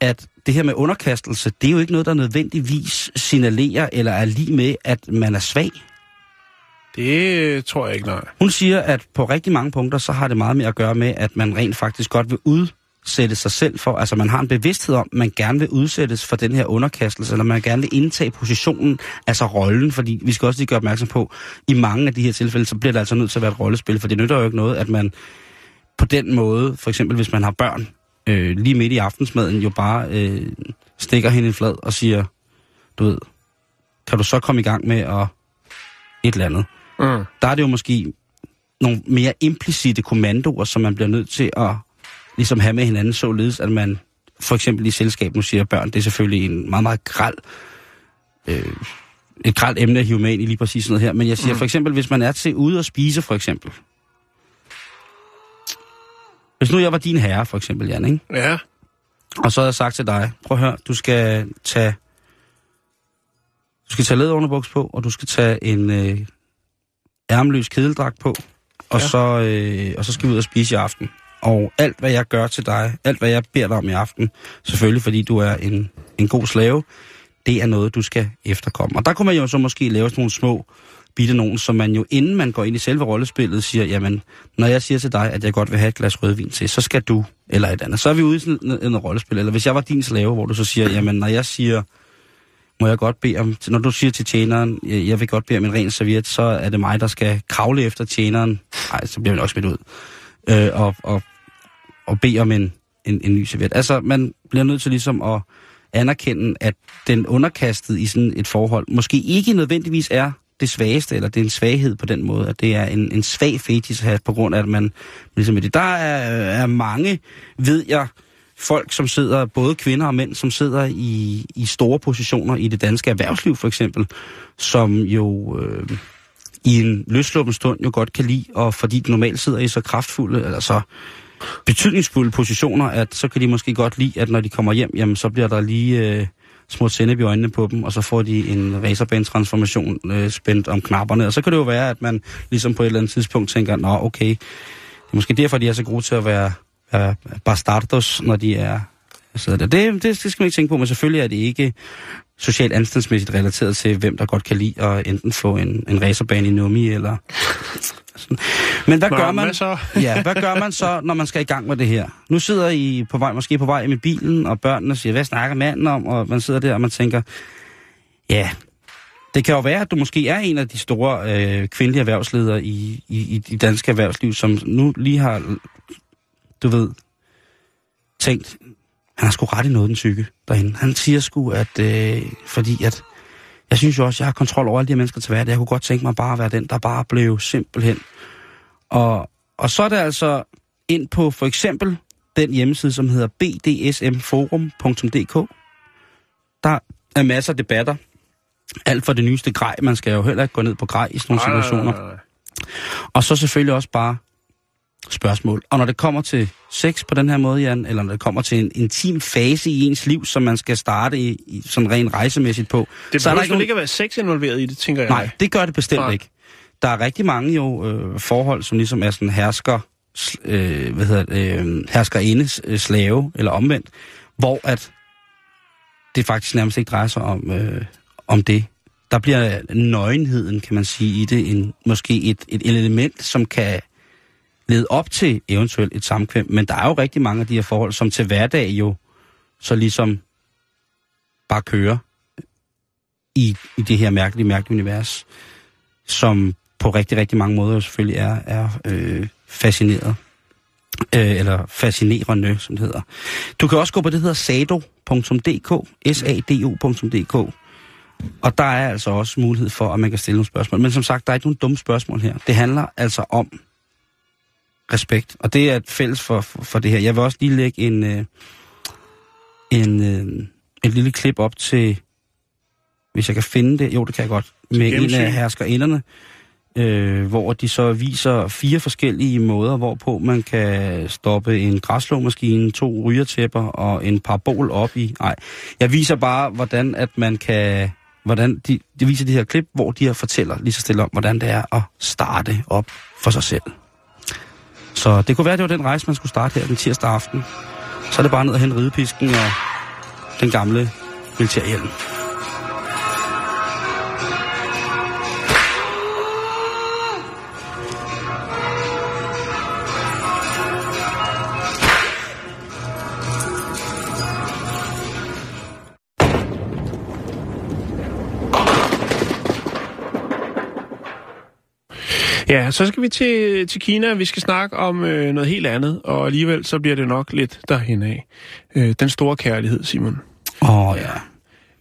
Speaker 2: at det her med underkastelse, det er jo ikke noget, der nødvendigvis signalerer eller er lige med, at man er svag.
Speaker 3: Det øh, tror jeg ikke, nej.
Speaker 2: Hun siger, at på rigtig mange punkter, så har det meget mere at gøre med, at man rent faktisk godt vil udsætte sig selv for, altså man har en bevidsthed om, at man gerne vil udsættes for den her underkastelse, eller man gerne vil indtage positionen, altså rollen, fordi vi skal også lige gøre opmærksom på, i mange af de her tilfælde, så bliver det altså nødt til at være et rollespil, for det nytter jo ikke noget, at man på den måde, for eksempel hvis man har børn, øh, lige midt i aftensmaden, jo bare øh, stikker hende en flad og siger, du ved, kan du så komme i gang med at et eller andet.
Speaker 3: Mm.
Speaker 2: Der er det jo måske nogle mere implicite kommandoer, som man bliver nødt til at ligesom have med hinanden, således at man for eksempel i selskab, nu siger børn, det er selvfølgelig en meget, meget græld, øh, et grældt emne at hive med ind i lige præcis sådan noget her, men jeg siger mm. for eksempel, hvis man er til ude og spise for eksempel, hvis nu jeg var din herre, for eksempel, Jan, ikke?
Speaker 3: Ja.
Speaker 2: Og så havde jeg sagt til dig, prøv at høre, du skal tage, du skal tage læderunderbuks på, og du skal tage en øh, ærmeløs kedeldragt på, og,
Speaker 3: Ja.
Speaker 2: så, øh, og så skal vi ud og spise i aften. Og alt, hvad jeg gør til dig, alt, hvad jeg beder dig om i aften, selvfølgelig fordi du er en, en god slave, det er noget, du skal efterkomme. Og der kunne man jo så måske lave sådan nogle små bitte nogen, som man jo, inden man går ind i selve rollespillet, siger, jamen, når jeg siger til dig, at jeg godt vil have et glas rødvin til, så skal du, eller et andet. Så er vi ude i sådan en, en rollespil. Eller hvis jeg var din slave, hvor du så siger, jamen, når jeg siger, må jeg godt bede om, når du siger til tjeneren, jeg, vil godt bede om en ren serviet, så er det mig, der skal kravle efter tjeneren. Nej, så bliver man også smidt ud. Øh, og, og, og bede om en, en, en ny serviet. Altså, man bliver nødt til ligesom at anerkende, at den underkastet i sådan et forhold måske ikke nødvendigvis er det svageste, eller det er en svaghed på den måde, at det er en, en svag fetis at have, på grund af, at man ligesom det. Der er, er mange, ved jeg, folk, som sidder, både kvinder og mænd, som sidder i, i store positioner i det danske erhvervsliv for eksempel, som jo øh, i en løsluppen stund jo godt kan lide, og fordi de normalt sidder i så kraftfulde, eller så betydningsfulde positioner, at så kan de måske godt lide, at når de kommer hjem, jamen så bliver der lige øh, små sennep i øjnene på dem, og så får de en racerbanetransformation øh, spændt om knapperne. Og så kan det jo være, at man ligesom på et eller andet tidspunkt tænker, nå okay, det er måske derfor, de er så gode til at være, øh, bastardos, når de er sidder der. Det, det, det skal man ikke tænke på, men selvfølgelig er det ikke socialt anstandsmæssigt relateret til, hvem der godt kan lide at enten få en, en racerbane i nummi, eller men hvad
Speaker 3: Nå,
Speaker 2: gør man?
Speaker 3: hvad så? <laughs>
Speaker 2: ja, hvad gør man så, når man skal i gang med det her? Nu sidder I på vej, måske på vej med bilen, og børnene siger, hvad snakker manden om? Og man sidder der, og man tænker, ja, det kan jo være, at du måske er en af de store øh, kvindelige erhvervsledere i, i, i det danske erhvervsliv, som nu lige har, du ved, tænkt, han har sgu ret i noget, den tykke derinde. Han siger sgu, at øh, fordi at, jeg synes jo også, jeg har kontrol over alle de her mennesker til hverdag. Jeg kunne godt tænke mig bare at være den, der bare blev simpelthen. Og, og så er det altså ind på for eksempel den hjemmeside, som hedder bdsmforum.dk. Der er masser af debatter. Alt for det nyeste grej. Man skal jo heller ikke gå ned på grej i sådan nogle situationer. Og så selvfølgelig også bare spørgsmål. Og når det kommer til sex på den her måde, Jan, eller når det kommer til en intim fase i ens liv, som man skal starte i, i sådan rent rejsemæssigt på,
Speaker 3: Det
Speaker 2: så er der ikke nogen...
Speaker 3: ikke at være sex involveret i det, tænker jeg.
Speaker 2: Nej, det gør det bestemt
Speaker 3: Nej.
Speaker 2: ikke. Der er rigtig mange jo øh, forhold, som ligesom er sådan hersker, øh, hvad hedder det, øh, hersker øh, slave, eller omvendt, hvor at det faktisk nærmest ikke drejer sig om, øh, om det. Der bliver nøgenheden, kan man sige, i det en, måske et, et element, som kan lede op til eventuelt et samkvem. Men der er jo rigtig mange af de her forhold, som til hverdag jo så ligesom bare kører i, i det her mærkelige, mærkelige univers, som på rigtig, rigtig mange måder jo selvfølgelig er, er øh, fascineret. Øh, eller fascinerende, som det hedder. Du kan også gå på det, der hedder sado.dk, sado.dk, og der er altså også mulighed for, at man kan stille nogle spørgsmål. Men som sagt, der er ikke nogen dumme spørgsmål her. Det handler altså om respekt, og det er et fælles for, for, for det her. Jeg vil også lige lægge en, øh, en, øh, et lille klip op til, hvis jeg kan finde det, jo det kan jeg godt, med en af herskerinderne, øh, hvor de så viser fire forskellige måder, hvorpå man kan stoppe en græsslåmaskine, to rygertæpper og en parabol op i. Nej, jeg viser bare, hvordan at man kan... Hvordan de, de viser de her klip, hvor de her fortæller lige så stille om, hvordan det er at starte op for sig selv. Så det kunne være, det var den rejse, man skulle starte her den tirsdag aften. Så er det bare ned og hente ridepisken og den gamle militærhjelm.
Speaker 3: Ja, så skal vi til, til Kina. Vi skal snakke om øh, noget helt andet, og alligevel så bliver det nok lidt derhen af. Øh, den store kærlighed, Simon.
Speaker 2: Åh oh, ja.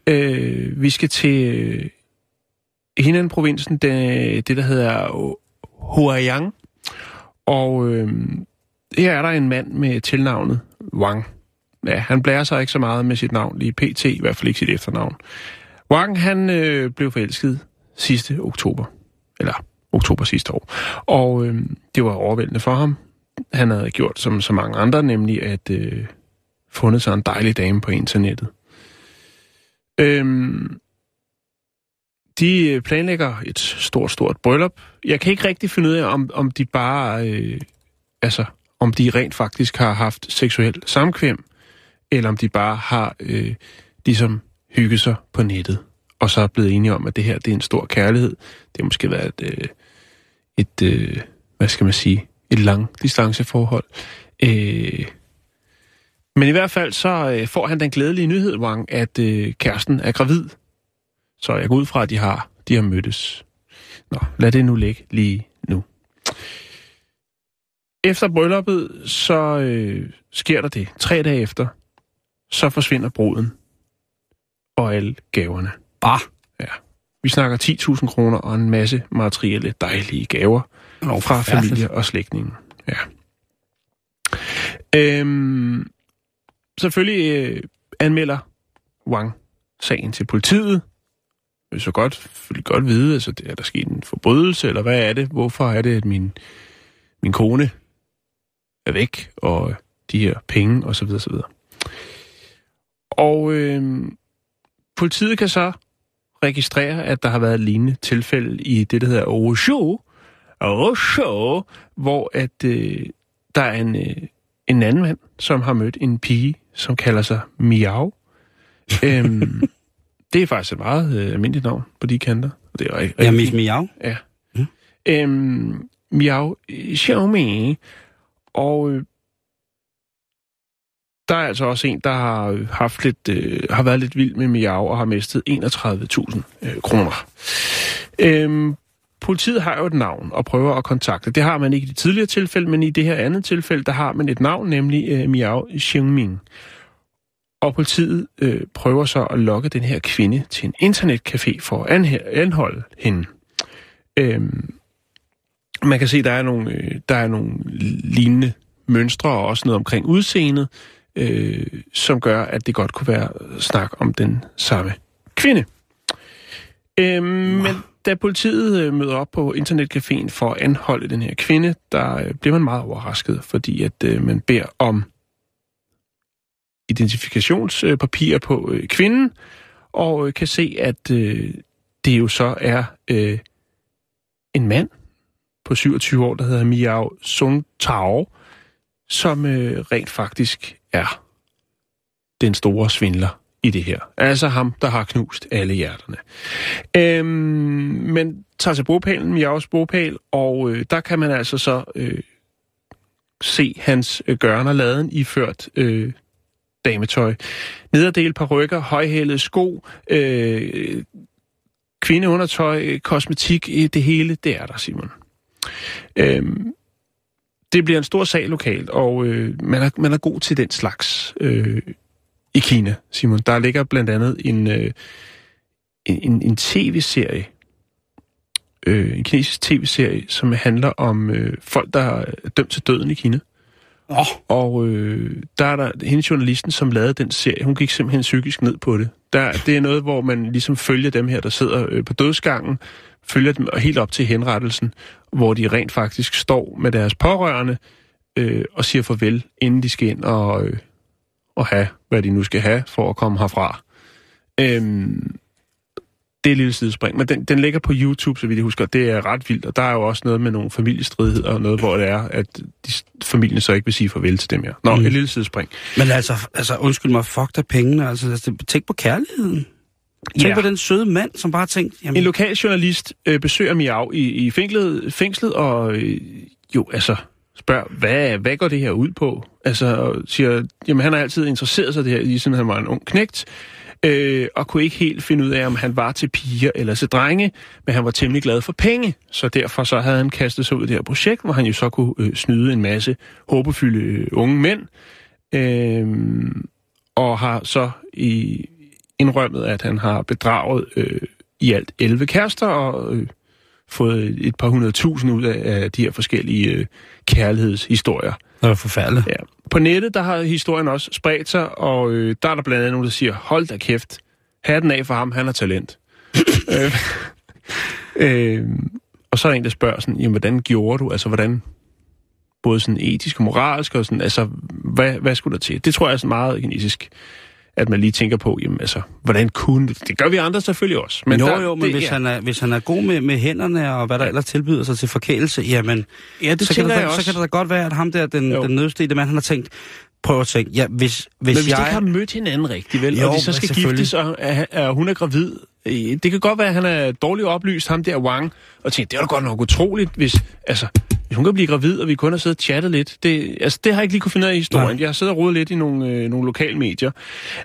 Speaker 3: Øh, vi skal til øh, Henan-provinsen, det, det der hedder Huayang. Og øh, her er der en mand med tilnavnet Wang. Ja, han blærer sig ikke så meget med sit navn lige pt, i hvert fald ikke sit efternavn. Wang, han øh, blev forelsket sidste oktober. Eller oktober sidste år. Og øh, det var overvældende for ham. Han havde gjort som så mange andre, nemlig at øh, fundet sig en dejlig dame på internettet. Øhm, de øh, planlægger et stort, stort bryllup. Jeg kan ikke rigtig finde ud af, om, om de bare, øh, altså, om de rent faktisk har haft seksuel samkvem, eller om de bare har øh, ligesom hygget sig på nettet, og så er blevet enige om, at det her det er en stor kærlighed. Det har måske været et, øh, et øh, hvad skal man sige, et lang distanceforhold. Øh, men i hvert fald så øh, får han den glædelige nyhed, Wang, at øh, kæresten er gravid. Så jeg går ud fra, at de har, de har mødtes. Nå, lad det nu ligge lige nu. Efter brylluppet, så øh, sker der det. Tre dage efter, så forsvinder bruden og alle gaverne. Bare. Vi snakker 10.000 kroner og en masse materielle dejlige gaver
Speaker 2: Nå,
Speaker 3: fra familie og slægtninge. Ja. Øhm, selvfølgelig øh, anmelder Wang sagen til politiet. Vi vil så godt, selvfølgelig godt vide, altså, er der sket en forbrydelse, eller hvad er det? Hvorfor er det, at min, min kone er væk, og de her penge, og så videre, så videre. Og øh, politiet kan så registrere, at der har været et lignende tilfælde i det, der hedder Osho, Osho, hvor at øh, der er en, øh, en anden mand, som har mødt en pige, som kalder sig Miao. øhm, <laughs> det er faktisk et meget øh, almindeligt navn på de kanter. Det er rigtig,
Speaker 2: Ja, Miss Miau.
Speaker 3: Ja.
Speaker 2: Mm.
Speaker 3: Øhm, Miao Xiaomi. Og øh, der er altså også en, der har haft lidt, øh, har været lidt vild med Miau og har mistet 31.000 øh, kroner. Øhm, politiet har jo et navn og prøver at kontakte. Det har man ikke i det tidligere tilfælde, men i det her andet tilfælde, der har man et navn, nemlig øh, Miao Xiangming. Og politiet øh, prøver så at lokke den her kvinde til en internetcafé for at anhe- anholde hende. Øhm, man kan se, der er nogle, øh, der er nogle lignende mønstre og også noget omkring udseendet, øh, som gør, at det godt kunne være snak om den samme kvinde. Øh, men da politiet øh, møder op på internetcaféen for at anholde den her kvinde, der øh, bliver man meget overrasket, fordi at øh, man beder om identifikationspapirer på øh, kvinden, og øh, kan se, at øh, det jo så er øh, en mand på 27 år, der hedder Miao Sung Tao, som øh, rent faktisk er den store svindler i det her. Altså ham, der har knust alle hjerterne. Øhm, men tager til bogpælen, Miaos bogpæl, og øh, der kan man altså så øh, se hans øh, gørn og laden iført øh, dametøj. Nederdel, rykker, højhælede sko, øh, kvindeundertøj, øh, kosmetik, øh, det hele, det er der, Simon. Øhm, det bliver en stor sag lokalt, og øh, man, er, man er god til den slags øh, i Kina, Simon. Der ligger blandt andet en, øh, en, en, en tv-serie, øh, en kinesisk tv-serie, som handler om øh, folk, der er dømt til døden i Kina.
Speaker 2: Oh.
Speaker 3: Og øh, der er der hende journalisten, som lavede den serie, hun gik simpelthen psykisk ned på det. Der, det er noget, hvor man ligesom følger dem her, der sidder øh, på dødsgangen, følger dem helt op til henrettelsen, hvor de rent faktisk står med deres pårørende øh, og siger farvel, inden de skal ind og, øh, og have, hvad de nu skal have for at komme herfra. Øhm, det er lille sidespring. Men den, den ligger på YouTube, så vidt jeg husker, det er red vildt. Og der er jo også noget med nogle familiestridigheder, og noget, hvor det er, at de, familien så ikke vil sige farvel til dem mere. Nå, mm. et lille sidespring.
Speaker 2: Men altså, altså undskyld mig, fuck dig pengene. Altså, altså, tænk på kærligheden. Tænk
Speaker 3: Ja.
Speaker 2: på den søde mand, som bare tænkte, jamen,
Speaker 3: En lokal journalist øh, besøger Miau i, i fængslet, fængslet og øh, jo, altså spørger, hvad, hvad går det her ud på? Altså, siger, jamen han har altid interesseret sig det her, lige siden han var en ung knægt, øh, og kunne ikke helt finde ud af, om han var til piger eller til drenge, men han var temmelig glad for penge, så derfor så havde han kastet sig ud i det her projekt, hvor han jo så kunne øh, snyde en masse håbefulde øh, unge mænd, øh, og har så i indrømmet, at han har bedraget øh, i alt 11 kærester og øh, fået et par hundrede tusind ud af, af de her forskellige øh, kærlighedshistorier
Speaker 2: det var forfærdeligt.
Speaker 3: Ja. På nettet, der har historien også spredt sig, og øh, der er der blandt andet nogen, der siger, hold da kæft, hatten af for ham, han har talent. <laughs> øh, øh, og så er der en, der spørger sådan, jamen, hvordan gjorde du, altså hvordan, både sådan etisk og moralsk, og sådan, altså, hvad, hvad skulle der til? Det tror jeg er sådan meget kinesisk, at man lige tænker på, jamen altså, hvordan kunne det? Det gør vi andre selvfølgelig også.
Speaker 2: Men jo,
Speaker 3: der,
Speaker 2: jo, men
Speaker 3: det,
Speaker 2: hvis,
Speaker 3: ja,
Speaker 2: han er, hvis han er god med, med hænderne og hvad der ellers tilbyder sig til forkælelse, jamen,
Speaker 3: ja, det
Speaker 2: så, kan
Speaker 3: tænker
Speaker 2: det,
Speaker 3: jeg også.
Speaker 2: så kan det da godt være, at ham der, den,
Speaker 3: Jo.
Speaker 2: den nødstede mand, han har tænkt, prøv at tænke, ja, hvis, hvis,
Speaker 3: Men hvis
Speaker 2: jeg...
Speaker 3: de ikke har mødt hinanden rigtigt, vel,
Speaker 2: Jo,
Speaker 3: og de så skal giftes, og er, er hun er gravid, det kan godt være, at han er dårligt oplyst, ham der Wang, og tænker, det er da godt nok utroligt, hvis, altså, hvis hun kan blive gravid, og vi kun har siddet og chattet lidt. Det, altså, det har jeg ikke lige kunne finde ud af i historien.
Speaker 2: Nej.
Speaker 3: Jeg har siddet og rodet lidt i nogle, øh, nogle lokale medier.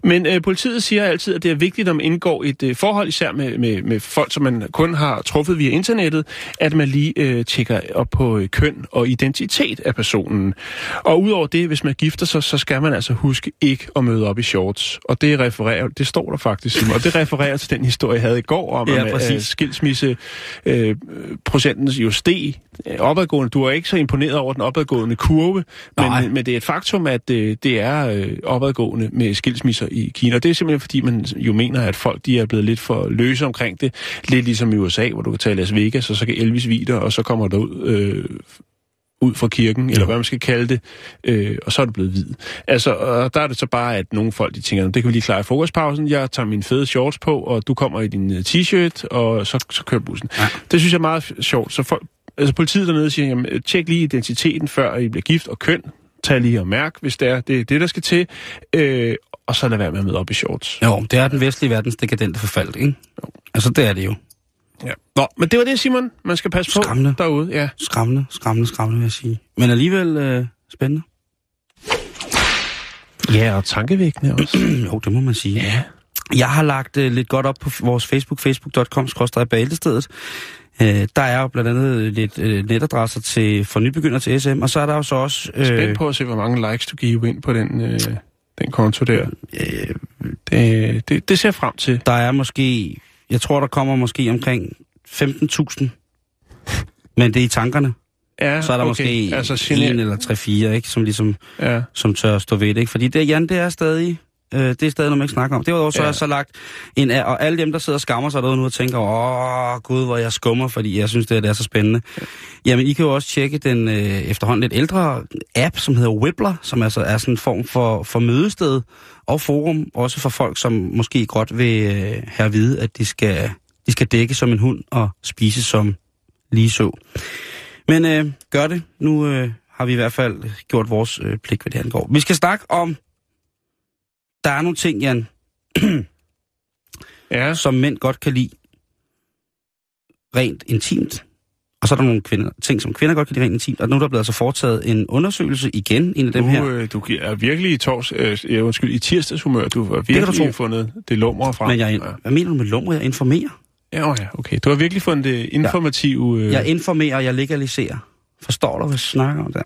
Speaker 3: Men øh, politiet siger altid, at det er vigtigt, at man indgår et øh, forhold, især med, med, med folk, som man kun har truffet via internettet, at man lige øh, tjekker op på øh, køn og identitet af personen. Og udover det, hvis man gifter sig, så skal man altså huske ikke at møde op i shorts. Og det refererer, det står der faktisk, Simon, og det refererer til den historie, jeg havde i går om,
Speaker 2: Ja,
Speaker 3: at
Speaker 2: præcis.
Speaker 3: øh, skilsmisse øh, procenten jo steg øh, opadgående. Du er ikke så imponeret over den opadgående kurve,
Speaker 2: Nej.
Speaker 3: men, men det er et faktum, at øh, det er øh, opadgående med skilsmisser i Kina. Og det er simpelthen fordi, man jo mener, at folk de er blevet lidt for løse omkring det. Lidt ligesom i USA, hvor du kan tage Las Vegas, og så kan Elvis vide dig, og så kommer der ud... Øh, ud fra kirken, eller hvad man skal kalde det, øh, og så er det blevet hvid. Altså, og der er det så bare, at nogle folk, de tænker, "Nå, det kan vi lige klare i frokostpausen, jeg tager mine fede shorts på, og du kommer i din øh, t-shirt, og så, så kører bussen.
Speaker 2: Ja.
Speaker 3: Det synes jeg er meget sjovt. Så folk, altså politiet dernede siger, jamen, tjek lige identiteten, før I bliver gift, og køn. Tag lige og mærk, hvis det er det, er det der skal til. Øh, og så lad være med at møde op i shorts.
Speaker 2: Jo, det er den vestlige verdens dekadente forfald, ikke? Jo. Altså, det er det jo.
Speaker 3: Ja. Nå, men det var det, Simon. Man skal passe
Speaker 2: Skræmmende.
Speaker 3: på derude. Ja.
Speaker 2: Skræmmende, skræmmende, skræmmende, vil jeg sige. Men alligevel øh, spændende.
Speaker 3: ja, og tankevækkende også. <clears throat>
Speaker 2: jo, det må man sige.
Speaker 3: ja.
Speaker 2: Jeg har lagt øh, lidt godt op på vores Facebook, facebook.com, bæltestedet. Øh, der er jo blandt andet lidt øh, netadresser til, for nybegynder til SM, og så er der jo så også... Øh,
Speaker 3: Spændt på at se, hvor mange likes du giver ind på den, øh, den konto der.
Speaker 2: øh,
Speaker 3: Det, det, det ser jeg frem til.
Speaker 2: der er måske... Jeg tror, der kommer måske omkring 15.000. Men det er i tankerne.
Speaker 3: Ja,
Speaker 2: Så er der
Speaker 3: okay.
Speaker 2: måske
Speaker 3: altså,
Speaker 2: en eller tre-fire, ikke? Som ligesom
Speaker 3: Ja.
Speaker 2: som tør stå ved det, ikke? Fordi det, Jan, det er stadig... Øh, det er stadig noget, man ikke snakker om. Derudover så
Speaker 3: Ja.
Speaker 2: har jeg så lagt en af, og alle dem, der sidder og skammer sig derude nu og tænker, åh gud, hvor jeg skummer, fordi jeg synes, det, er- det er så spændende. Jamen, I kan jo også tjekke den øh, efterhånden lidt ældre app, som hedder Whibbler, som altså er sådan en form for, for mødested og forum, også for folk, som måske godt vil øh, have at vide, at de skal, de skal dække som en hund og spise som lige så. Men øh, gør det. Nu øh, har vi i hvert fald gjort vores øh, pligt, hvad det angår. Vi skal snakke om, der er nogle ting, Jan,
Speaker 3: Ja.
Speaker 2: som mænd godt kan lide rent intimt. Og så er der nogle kvinder, ting, som kvinder godt kan lide rent intimt. Og nu er der blevet altså foretaget en undersøgelse igen, en af dem
Speaker 3: Du,
Speaker 2: her.
Speaker 3: øh, du er virkelig i tors, øh, ja, undskyld, i tirsdagshumør. Du har
Speaker 2: du
Speaker 3: virkelig
Speaker 2: tro.
Speaker 3: fundet det lummer frem.
Speaker 2: Men jeg,
Speaker 3: ja.
Speaker 2: hvad mener du med lummer? Jeg informerer.
Speaker 3: Ja, ja, okay. Du har virkelig fundet det informative... Øh,
Speaker 2: Jeg informerer, jeg legaliserer. Forstår du, hvad jeg snakker om der?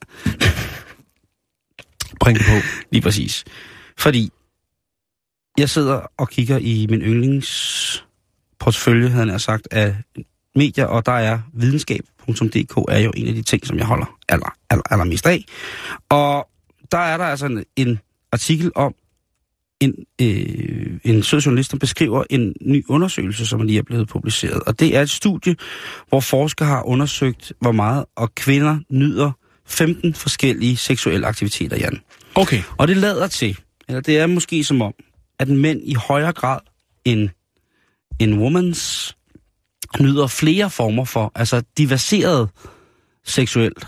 Speaker 3: bring det på. <laughs>
Speaker 2: Lige præcis. Fordi jeg sidder og kigger i min yndlingsportfølje, havde jeg sagt, af medier, og der er videnskab.dk er jo en af de ting, som jeg holder aller, aller, allermest af. Og der er der altså en, en artikel om en, øh, en sød journalist, der beskriver en ny undersøgelse, som lige er blevet publiceret. Og det er et studie, hvor forskere har undersøgt, hvor meget og kvinder nyder 15 forskellige seksuelle aktiviteter, Jan.
Speaker 3: Okay.
Speaker 2: Og det lader til, eller det er måske som om, at mænd i højere grad end, en womans nyder flere former for, altså diverseret seksuelt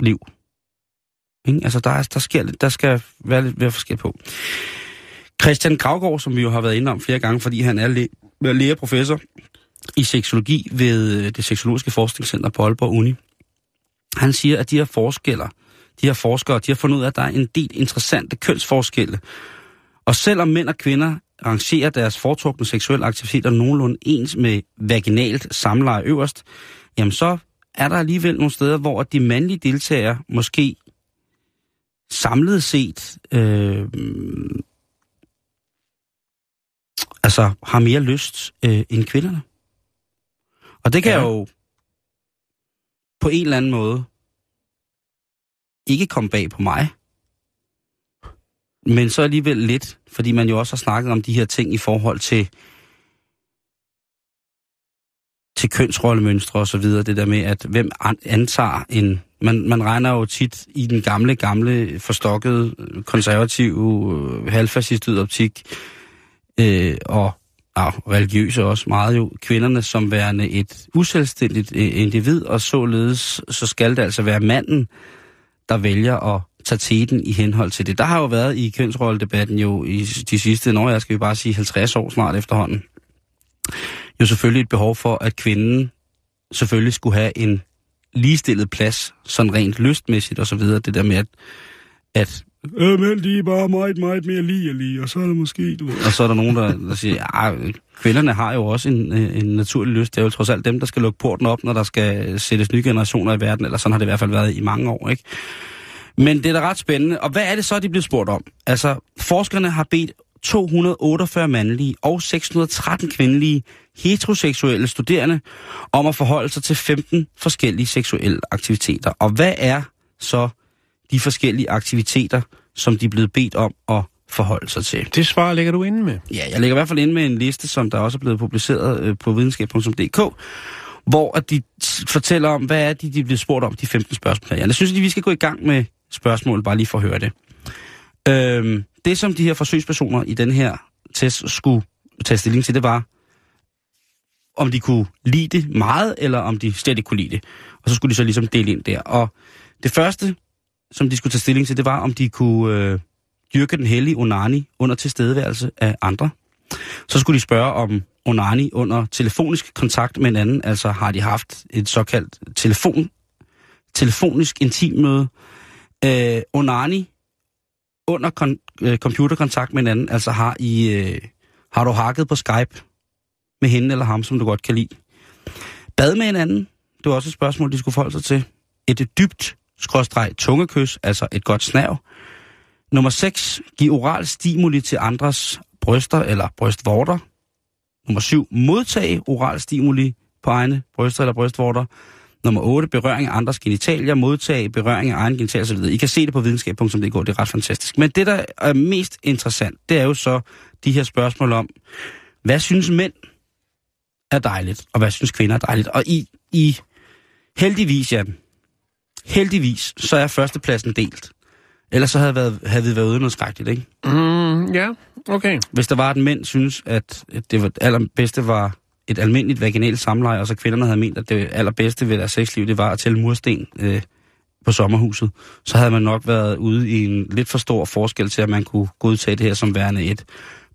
Speaker 2: liv. Ikke? Altså, der, er, der, sker, der skal være lidt mere forskel på. Christian Gravgaard, som vi jo har været inde om flere gange, fordi han er læ- læge professor i seksologi ved øh, det seksologiske forskningscenter på Aalborg Uni. Han siger, at de her forskelle, de her forskere, de har fundet ud af, at der er en del interessante kønsforskelle. Og selvom mænd og kvinder rangerer deres foretrukne seksuelle aktiviteter nogenlunde ens med vaginalt samleje øverst, jamen så er der alligevel nogle steder, hvor de mandlige deltagere måske samlet set øh, altså har mere lyst øh, end kvinderne. Og det kan
Speaker 3: Ja.
Speaker 2: jo på en eller anden måde ikke kom bag på mig. Men så alligevel lidt, fordi man jo også har snakket om de her ting i forhold til til kønsrollemønstre og så videre, det der med, at hvem antager en... Man, man regner jo tit i den gamle, gamle, forstokkede, konservative, øh, halvfascistede optik, øh, og ja, religiøse også meget jo, kvinderne som værende et uselvstændigt øh, individ, og således så skal det altså være manden, der vælger at tage teten i henhold til det. Der har jo været i kønsrolledebatten jo i de sidste, når jeg skal vi bare sige 50 år snart efterhånden, jo selvfølgelig et behov for, at kvinden selvfølgelig skulle have en ligestillet plads, sådan rent lystmæssigt og så videre. Det der med, at, at øh, men de er bare meget, meget mere lige og så er der måske... Du ved. Og så er der nogen, der, der siger, ja, kvinderne har jo også en, øh, en naturlig lyst. Det er jo trods alt dem, der skal lukke porten op, når der skal sættes nye generationer i verden, eller sådan har det i hvert fald været i mange år, ikke? Men det er da ret spændende. Og hvad er det så, de bliver spurgt om? Altså, forskerne har bedt 248 mandlige og 613 kvindelige heteroseksuelle studerende om at forholde sig til 15 forskellige seksuelle aktiviteter. Og hvad er så de forskellige aktiviteter, som de er blevet bedt om at forholde sig til?
Speaker 3: Det svar lægger du inde med.
Speaker 2: Ja, jeg lægger i hvert fald ind med en liste, som der også er blevet publiceret øh, på videnskab.dk, hvor at de fortæller om, hvad er det, de bliver spurgt om, de 15 spørgsmål. Jeg synes, at vi skal gå i gang med spørgsmål, bare lige for at høre det. Øhm, det, som de her forsøgspersoner i den her test skulle tage stilling til, det var, om de kunne lide det meget, eller om de slet ikke kunne lide det. Og så skulle de så ligesom dele ind der. Og det første, som de skulle tage stilling til, det var, om de kunne øh, dyrke den hellige onani under tilstedeværelse af andre. Så skulle de spørge om onani under telefonisk kontakt med en anden, altså har de haft et såkaldt telefon, telefonisk intimmøde. Øh, onani under kon- øh, computerkontakt med en anden, altså har I øh, har du hakket på Skype med hende eller ham, som du godt kan lide. Bad med en anden, det var også et spørgsmål, de skulle forholde sig til. Et dybt skråstreg tungekys, altså et godt snav. Nummer 6. Giv oral stimuli til andres bryster eller brystvorter. Nummer 7. Modtage oral stimuli på egne bryster eller brystvorter. Nummer 8. Berøring af andres genitalier. Modtage berøring af egen genitalier osv. I kan se det på videnskab.dk, det er ret fantastisk. Men det, der er mest interessant, det er jo så de her spørgsmål om, hvad synes mænd er dejligt, og hvad synes kvinder er dejligt. Og i, i heldigvis, ja, heldigvis, så er førstepladsen delt. Ellers så havde, været, havde vi været ude noget skrækkeligt, ikke?
Speaker 3: Mm, ja, okay.
Speaker 2: Hvis der var, at mænd synes, at det var, allerbedste var et almindeligt vaginalt samleje, og så kvinderne havde ment, at det allerbedste ved deres sexliv, det var at tælle mursten øh, på sommerhuset, så havde man nok været ude i en lidt for stor forskel til, at man kunne godtage det her som værende et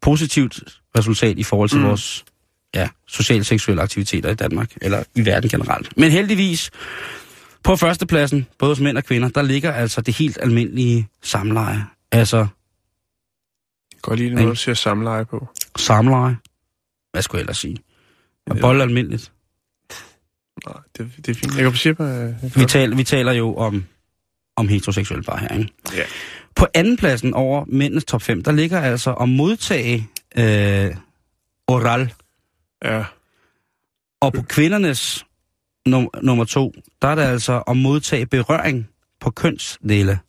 Speaker 2: positivt resultat i forhold til mm. vores ja, sociale seksuelle aktiviteter i Danmark, eller i verden generelt. Men heldigvis, på førstepladsen, både hos mænd og kvinder, der ligger altså det helt almindelige samleje. Altså
Speaker 3: Jeg lide, når
Speaker 2: Ikke?
Speaker 3: du siger samleje på.
Speaker 2: samleje. Hvad skulle jeg ellers sige? Og bold almindeligt.
Speaker 3: Nej, det, det er fint. Jeg kan sige på... Kan
Speaker 2: Vi,
Speaker 3: godt-
Speaker 2: tal, vi taler jo om, om heteroseksuelle par her, ikke?
Speaker 3: Ja.
Speaker 2: På anden pladsen over mændenes top 5, der ligger altså at modtage øh, oral.
Speaker 3: Ja.
Speaker 2: Og på kvindernes num- nummer to, der er det altså at modtage berøring på kønsdele.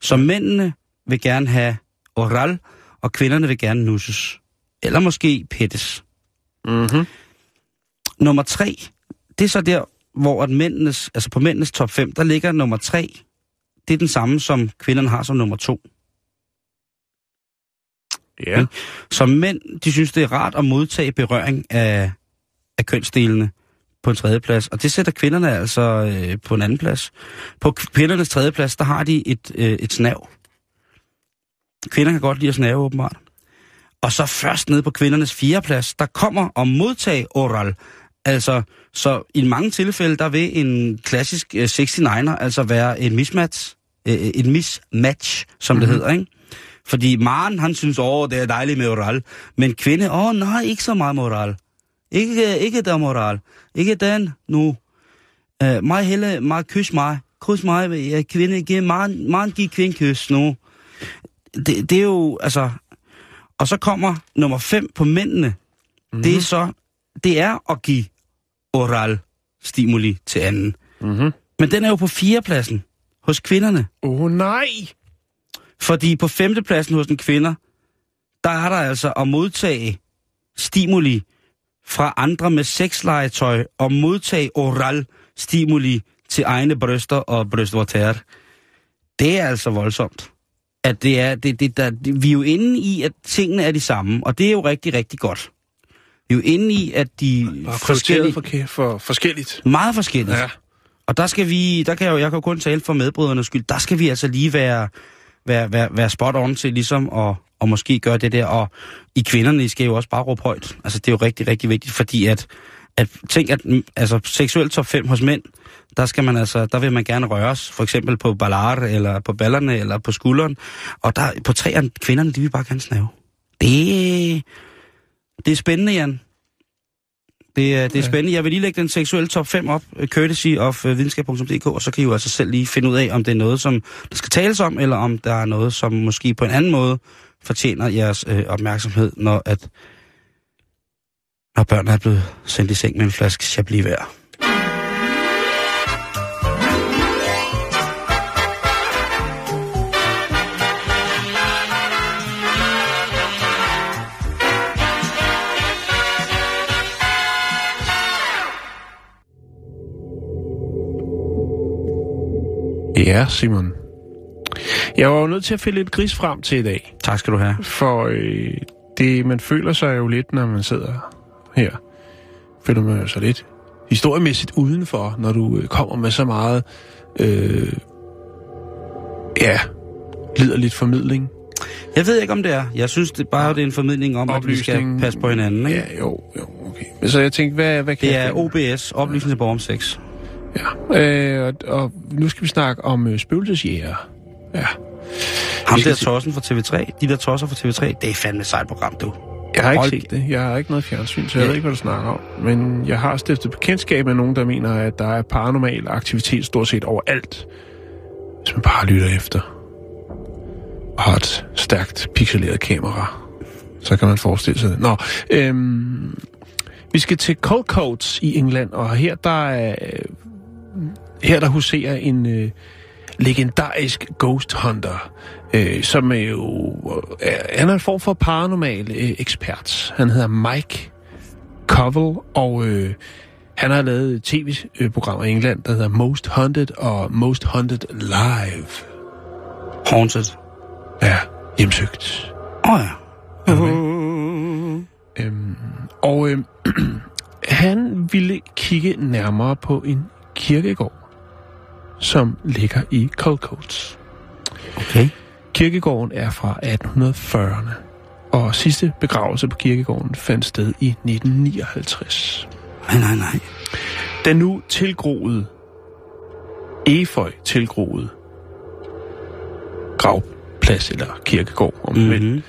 Speaker 2: Så mændene vil gerne have oral, og kvinderne vil gerne nusses. Eller måske pettes.
Speaker 3: Mm-hmm.
Speaker 2: Nummer tre, det er så der, hvor at mændenes, altså på mændenes top 5, der ligger nummer tre, det er den samme, som kvinderne har som nummer to.
Speaker 3: Ja.
Speaker 2: Så mænd, de synes, det er rart at modtage berøring af, af kønsdelene på en tredje plads. Og det sætter kvinderne altså øh, på en anden plads. På kvindernes tredje plads, der har de et, øh, et snav. Kvinder kan godt lide at snave, åbenbart. Og så først ned på kvindernes fjerde plads, der kommer at modtage oral. Altså, så i mange tilfælde, der vil en klassisk øh, 69'er altså være en mismatch, øh, et mismatch, som mm-hmm. det hedder, ikke? Fordi Maren, han synes, åh, det er dejligt med oral. Men kvinde, åh, nej, ikke så meget moral. Ikke, ikke der moral. Ikke den nu. Uh, mig heller, mig kys mig. Kys mig, ja, kvinde, giv, man, man giv kvinde kys nu. Det, det er jo, altså... Og så kommer nummer fem på mændene. Mm-hmm. Det er så, det er at give oral stimuli til anden.
Speaker 3: Mm-hmm.
Speaker 2: Men den er jo på fjerdepladsen hos kvinderne.
Speaker 3: Åh oh, nej!
Speaker 2: Fordi på femtepladsen hos en kvinder, der er der altså at modtage stimuli fra andre med sexlegetøj og modtage oral stimuli til egne bryster og brystvortær. Det er altså voldsomt. At det er, det, det, der, det, vi er jo inde i, at tingene er de samme, og det er jo rigtig, rigtig godt. Vi er jo inde i, at de
Speaker 3: Bare
Speaker 2: forskellige.
Speaker 3: For, for forskelligt.
Speaker 2: meget forskellige.
Speaker 3: Ja.
Speaker 2: Og der skal vi, der kan jeg jo, jeg kan jo kun tale for medbrødrenes skyld, der skal vi altså lige være, være, være, være spot on til ligesom at, og måske gøre det der. Og i kvinderne, I skal jo også bare råbe højt. Altså det er jo rigtig, rigtig vigtigt, fordi at, at tænk, at altså, seksuelt top 5 hos mænd, der skal man altså, der vil man gerne røres, for eksempel på ballard, eller på ballerne, eller på skulderen. Og der, på træerne, kvinderne, de vil bare gerne snave. Det, det er spændende, Jan. Det er, det er spændende. Jeg vil lige lægge den seksuelle top 5 op, øh, courtesy of øh, videnskab.dk, og så kan I jo altså selv lige finde ud af, om det er noget, som der skal tales om, eller om der er noget, som måske på en anden måde fortjener jeres øh, opmærksomhed, når at når børn er blevet sendt i seng med en flaske Chablis hver.
Speaker 3: Ja, Simon. Jeg var jo nødt til at finde lidt gris frem til i dag,
Speaker 2: Tak skal du have.
Speaker 3: for øh, det, man føler sig jo lidt, når man sidder her. Føler man jo så lidt historiemæssigt udenfor, når du øh, kommer med så meget, øh, ja, liderligt formidling.
Speaker 2: Jeg ved ikke, om det er. Jeg synes det bare, det er en formidling om, at vi skal
Speaker 3: Oplysning.
Speaker 2: passe på hinanden. Ikke?
Speaker 3: Ja, jo, jo, okay. Men så jeg tænkte, hvad, hvad kan
Speaker 2: Det
Speaker 3: jeg
Speaker 2: er
Speaker 3: finde?
Speaker 2: OBS, oplysning til borger om sex.
Speaker 3: Ja, øh, og, og nu skal vi snakke om øh, spøgelsesjæger. Ja,
Speaker 2: Ham der
Speaker 3: se-
Speaker 2: tossen fra TV3, de der tosser fra TV3, det er fandme et sejt program, du.
Speaker 3: jeg har ikke
Speaker 2: Hold-
Speaker 3: set det. Jeg har ikke noget fjernsyn, så jeg
Speaker 2: Ja.
Speaker 3: ved ikke, hvad du snakker om. Men jeg har stiftet bekendtskab med nogen, der mener, at der er paranormal aktivitet stort set overalt. Hvis man bare lytter efter. Og har et stærkt pixeleret kamera. Så kan man forestille sig det. Nå, øhm, vi skal til Cold Coats i England, og her der er, her der huserer en øh, legendarisk ghost hunter, øh, som er jo er, han er en form for paranormal øh, ekspert. Han hedder Mike Covell, og øh, han har lavet et tv-program i England, der hedder Most Haunted og Most Haunted Live.
Speaker 2: Haunted.
Speaker 3: Ja, hjemsøgt.
Speaker 2: Åh oh, ja.
Speaker 3: Øhm, og øhm, <clears throat> han ville kigge nærmere på en kirkegård, som ligger i Colcoats.
Speaker 2: Okay.
Speaker 3: Kirkegården er fra 1840'erne, og sidste begravelse på kirkegården fandt sted i 1959.
Speaker 2: Nej, nej, nej.
Speaker 3: Den nu tilgroede, eføj tilgroede gravplads eller kirkegård, om vil,
Speaker 2: Mm-hmm.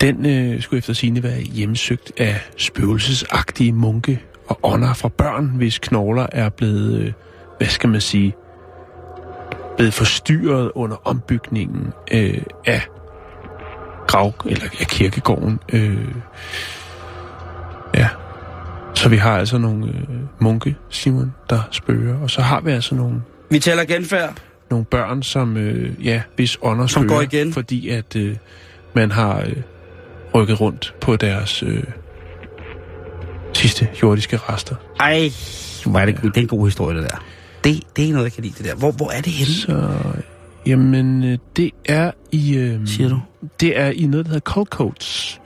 Speaker 3: Den øh, skulle efter sine være hjemsøgt af spøgelsesagtige munke og ånder fra børn, hvis knogler er blevet, øh, hvad skal man sige, blevet forstyrret under ombygningen øh, af grav eller af kirkegården. Øh, ja. Så vi har altså nogle øh, munke, Simon, der spørger, og så har vi altså nogle
Speaker 2: Vi taler genfærd.
Speaker 3: nogle børn, som, øh, ja, hvis ånder
Speaker 2: Som går igen.
Speaker 3: fordi at øh, man har øh, rykket rundt på deres øh, sidste jordiske rester.
Speaker 2: Ej, hvor er det, det er en god historie, det der. Det, det er noget, jeg kan lide, det der. Hvor, hvor er det henne?
Speaker 3: Så Jamen, øh, det er i... Øh,
Speaker 2: Siger du?
Speaker 3: Det er i noget, der hedder Colcoats.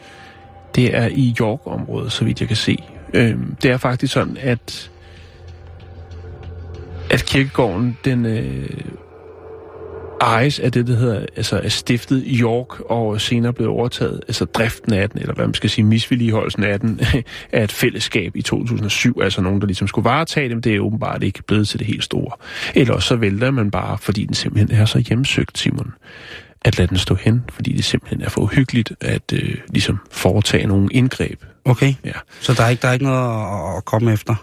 Speaker 3: Det er i York-området, så vidt jeg kan se. Øh, det er faktisk sådan, at at kirkegården, den øh, ejes af det, der hedder, altså er stiftet i York, og senere blevet overtaget, altså driften af den, eller hvad man skal sige, misvilligeholdelsen af den, <laughs> af et fællesskab i 2007, altså nogen, der ligesom skulle varetage dem, det er åbenbart ikke blevet til det helt store. Eller så vælter man bare, fordi den simpelthen er så hjemsøgt, Simon, at lade den stå hen, fordi det simpelthen er for uhyggeligt at øh, ligesom foretage nogle indgreb.
Speaker 2: Okay.
Speaker 3: Ja.
Speaker 2: Så der er ikke, der er ikke noget at, at komme efter?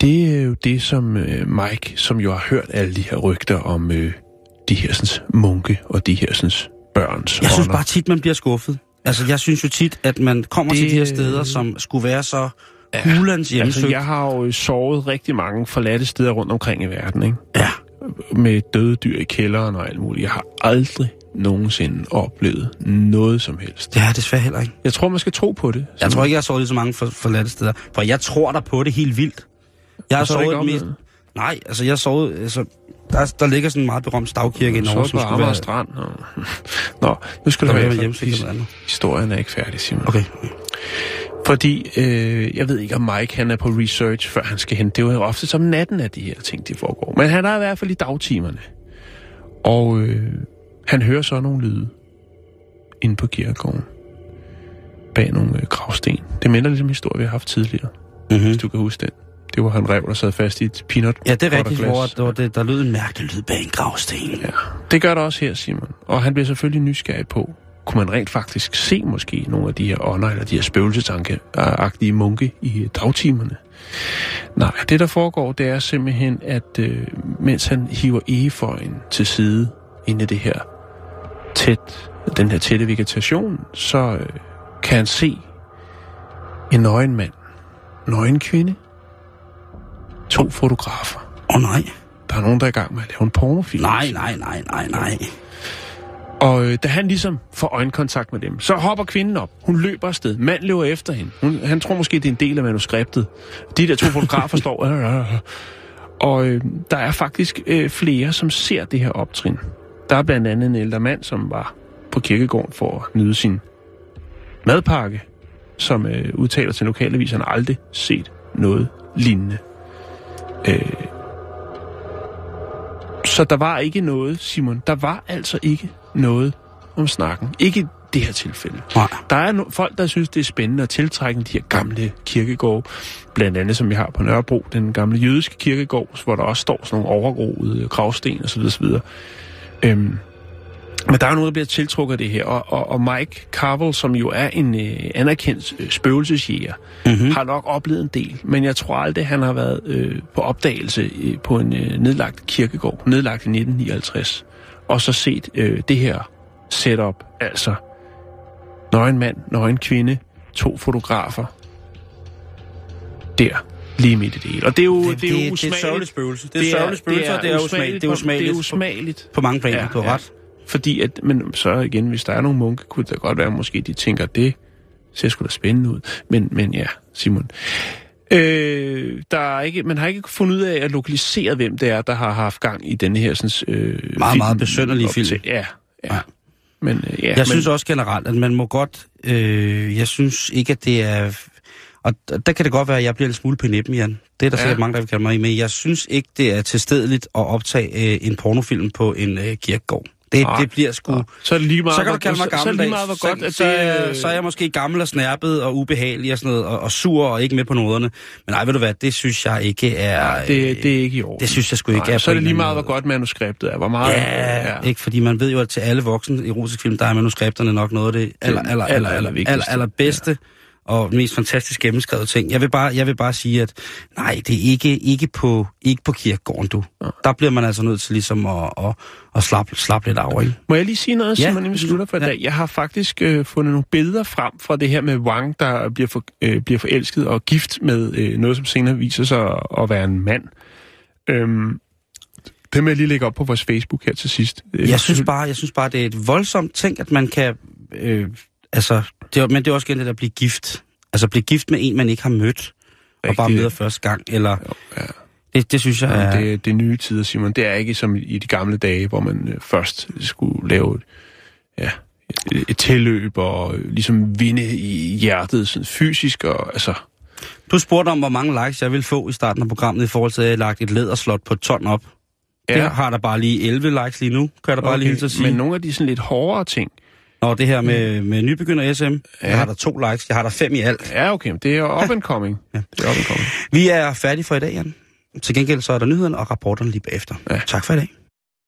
Speaker 3: Det er jo det, som øh, Mike, som jo har hørt alle de her rygter om øh, de her sådan, munke og de her sådan, børns
Speaker 2: Jeg synes bare tit, man bliver skuffet. Altså, jeg synes jo tit, at man kommer det... Til de her steder, som skulle være så hulens hjemsøgt.
Speaker 3: Altså, jeg har jo sovet rigtig mange forladte steder rundt omkring i verden, ikke?
Speaker 2: Ja.
Speaker 3: Med døde dyr i kælderen og alt muligt. Jeg har aldrig nogensinde oplevet noget som helst.
Speaker 2: Det er jeg desværre heller ikke.
Speaker 3: Jeg tror, man skal tro på det.
Speaker 2: Jeg tror ikke, jeg har sovet i så mange for, forladte steder. For jeg tror der på det helt vildt. Jeg har
Speaker 3: har
Speaker 2: sovet mest... Nej, altså jeg har sovet... Altså, der, der ligger sådan en meget berømt stavkirke i
Speaker 3: Så
Speaker 2: Norge, som skulle være...
Speaker 3: Strand. og- <laughs> Nå, nu skal
Speaker 2: Der eller andet.
Speaker 3: Historien er ikke færdig, Simon.
Speaker 2: Okay.
Speaker 3: Fordi, øh, jeg ved ikke, om Mike han er på research, før han skal hen. Det er jo ofte som natten, at de her ting de foregår. Men han er i hvert fald i dagtimerne. Og øh, han hører så nogle lyde inde på kirkegården. Bag nogle øh, gravsten. Det minder lidt om historie, vi har haft tidligere,
Speaker 2: Mm-hmm.
Speaker 3: hvis du kan huske den. Det var han rev, der sad fast i et peanut
Speaker 2: Ja, det er rigtigt, hvor det var det, der lød en mærkelig lyd bag en gravsten.
Speaker 3: Ja, det gør der også her, Simon. Og han bliver selvfølgelig nysgerrig på, kunne man rent faktisk se måske nogle af de her ånder, eller de her spøgelsesankeagtige munke i dagtimerne? Nej, det der foregår, det er simpelthen, at øh, mens han hiver egeføjen til side inde i det her tæt, den her tætte vegetation, så øh, kan han se en nøgen mand, nøgen kvinde, to fotografer.
Speaker 2: Åh oh, nej.
Speaker 3: Der er nogen, der er i gang med at lave en pornofilm.
Speaker 2: Nej, nej, nej, nej, nej.
Speaker 3: Og øh, da han ligesom får øjenkontakt med dem, så hopper kvinden op. Hun løber afsted. Mand løber efter hende. Hun, han tror måske, det er en del af manuskriptet. De der to <laughs> fotografer står... Øh, øh, øh. Og øh, der er faktisk øh, flere, som ser det her optrin. Der er blandt andet en ældre mand, som var på kirkegården for at nyde sin madpakke, som øh, udtaler til lokalavis, han har aldrig set noget lignende. Øh, så der var ikke noget, Simon. Der var altså ikke noget om snakken. Ikke i det her tilfælde.
Speaker 2: Nej.
Speaker 3: Der er no- folk, der synes, det er spændende at tiltrække de her gamle kirkegårde. Blandt andet, som vi har på Nørrebro, den gamle jødiske kirkegård, hvor der også står sådan nogle overgroede gravsten osv. osv. Øhm, men der er jo nogen, der bliver tiltrukket af det her, og, og, og Mike Carvel, som jo er en øh, anerkendt øh, spøgelsesjæger,
Speaker 2: Mm-hmm.
Speaker 3: har nok oplevet en del, men jeg tror aldrig, han har været øh, på opdagelse øh, på en øh, nedlagt kirkegård, nedlagt i 1959, og så set øh, det her setup, altså nøgen mand, nøgen kvinde, to fotografer, der, lige midt i det hele. Og det er jo,
Speaker 2: Det,
Speaker 3: det, er jo
Speaker 2: det, det er et
Speaker 3: usmageligt.
Speaker 2: sørgeligt spøgelse. Det er et sørgeligt spøgelse, og det er usmageligt. Er usmageligt.
Speaker 3: Det er usmageligt.
Speaker 2: På mange planer,
Speaker 3: Ja,
Speaker 2: du har
Speaker 3: ja.
Speaker 2: ret.
Speaker 3: Fordi at, men så igen, hvis der er nogle munke, kunne det godt være, måske de tænker, det ser sgu da spændende ud. Men, men ja, Simon. Øh, der er ikke, man har ikke fundet ud af at lokalisere, hvem det er, der har haft gang i denne her sådan, øh,
Speaker 2: Meget, meget besynderlige
Speaker 3: op til-
Speaker 2: film.
Speaker 3: Ja, ja.
Speaker 2: Ja.
Speaker 3: Men, øh, ja,
Speaker 2: Jeg
Speaker 3: men,
Speaker 2: synes også generelt, at man må godt... Øh, jeg synes ikke, at det er... Og der kan det godt være, at jeg bliver en smule på nippen, Jan. Det er der
Speaker 3: ja.
Speaker 2: sikkert mange, der vil kalde mig i, men jeg synes ikke, det er tilstedeligt at optage øh, en pornofilm på en øh, kirkegård. Det,
Speaker 3: Nej.
Speaker 2: det bliver sgu...
Speaker 3: så er det lige meget,
Speaker 2: Så kan du
Speaker 3: hvor-
Speaker 2: kalde mig
Speaker 3: så, så
Speaker 2: gammeldags.
Speaker 3: lige meget, hvor godt,
Speaker 2: så,
Speaker 3: at
Speaker 2: så,
Speaker 3: det...
Speaker 2: er- så er jeg måske gammel og snærpet og ubehagelig og sådan noget, og, og sur og ikke med på noderne. Men nej, ved du hvad, det synes jeg ikke er...
Speaker 3: det, det er ikke i orden.
Speaker 2: det synes jeg sgu ikke
Speaker 3: Nej,
Speaker 2: er
Speaker 3: så er det lige meget, hvor godt manuskriptet er. Hvor meget...
Speaker 2: Ja, ja, ikke? Fordi man ved jo, at til alle voksne erotiske film, der er manuskripterne nok noget af det aller, aller, aller, aller, aller,
Speaker 3: allervigtigste.
Speaker 2: aller, aller bedste og mest fantastisk gennemskrevet ting. Jeg vil bare, jeg vil bare sige, at nej, det er ikke, ikke, på, ikke på kirkegården, du. Der bliver man altså nødt til ligesom at, at, at slappe, slappe lidt af, ikke?
Speaker 3: Må jeg lige sige noget,
Speaker 2: Ja.
Speaker 3: Simon, inden vi slutter for i
Speaker 2: Ja.
Speaker 3: dag? Jeg har faktisk øh, fundet nogle billeder frem fra det her med Wang, der bliver, for, øh, bliver forelsket og gift med øh, noget, som senere viser sig at, at være en mand. Øhm, det vil jeg lige lægge op på vores Facebook her til sidst.
Speaker 2: Jeg synes bare, jeg synes bare det er et voldsomt ting, at man kan... Øh, altså, det, er- men det er også igen det der at blive gift. Altså blive gift med en, man ikke har mødt, og bare møder første gang. Eller,
Speaker 3: ja.
Speaker 2: Det, det synes jeg
Speaker 3: Ja.
Speaker 2: er...
Speaker 3: Det, det nye tider, Simon. Det er ikke som i- de gamle dage, hvor man øh, først skulle lave et, ja, et, et tilløb og øh, ligesom vinde i hjertet sådan fysisk. Og, altså,
Speaker 2: Du spurgte om, hvor mange likes jeg ville få i starten af programmet, i forhold til, at jeg lagt et læderslot på et ton op. Ja. Det har der bare lige 11 likes lige nu, kan jeg da bare lige hilse at sige.
Speaker 3: Men nogle af de sådan lidt hårdere ting,
Speaker 2: Nå, det her med, med nybegynder SM, ja. jeg har der to likes, jeg har der fem i alt.
Speaker 3: ja okay, det er up and coming. <laughs>
Speaker 2: Ja.
Speaker 3: Det er up and coming.
Speaker 2: Vi er færdige for i dag, Jan. Til gengæld så er der nyhederne og rapporterne lige bagefter.
Speaker 3: Ja.
Speaker 2: Tak for i dag.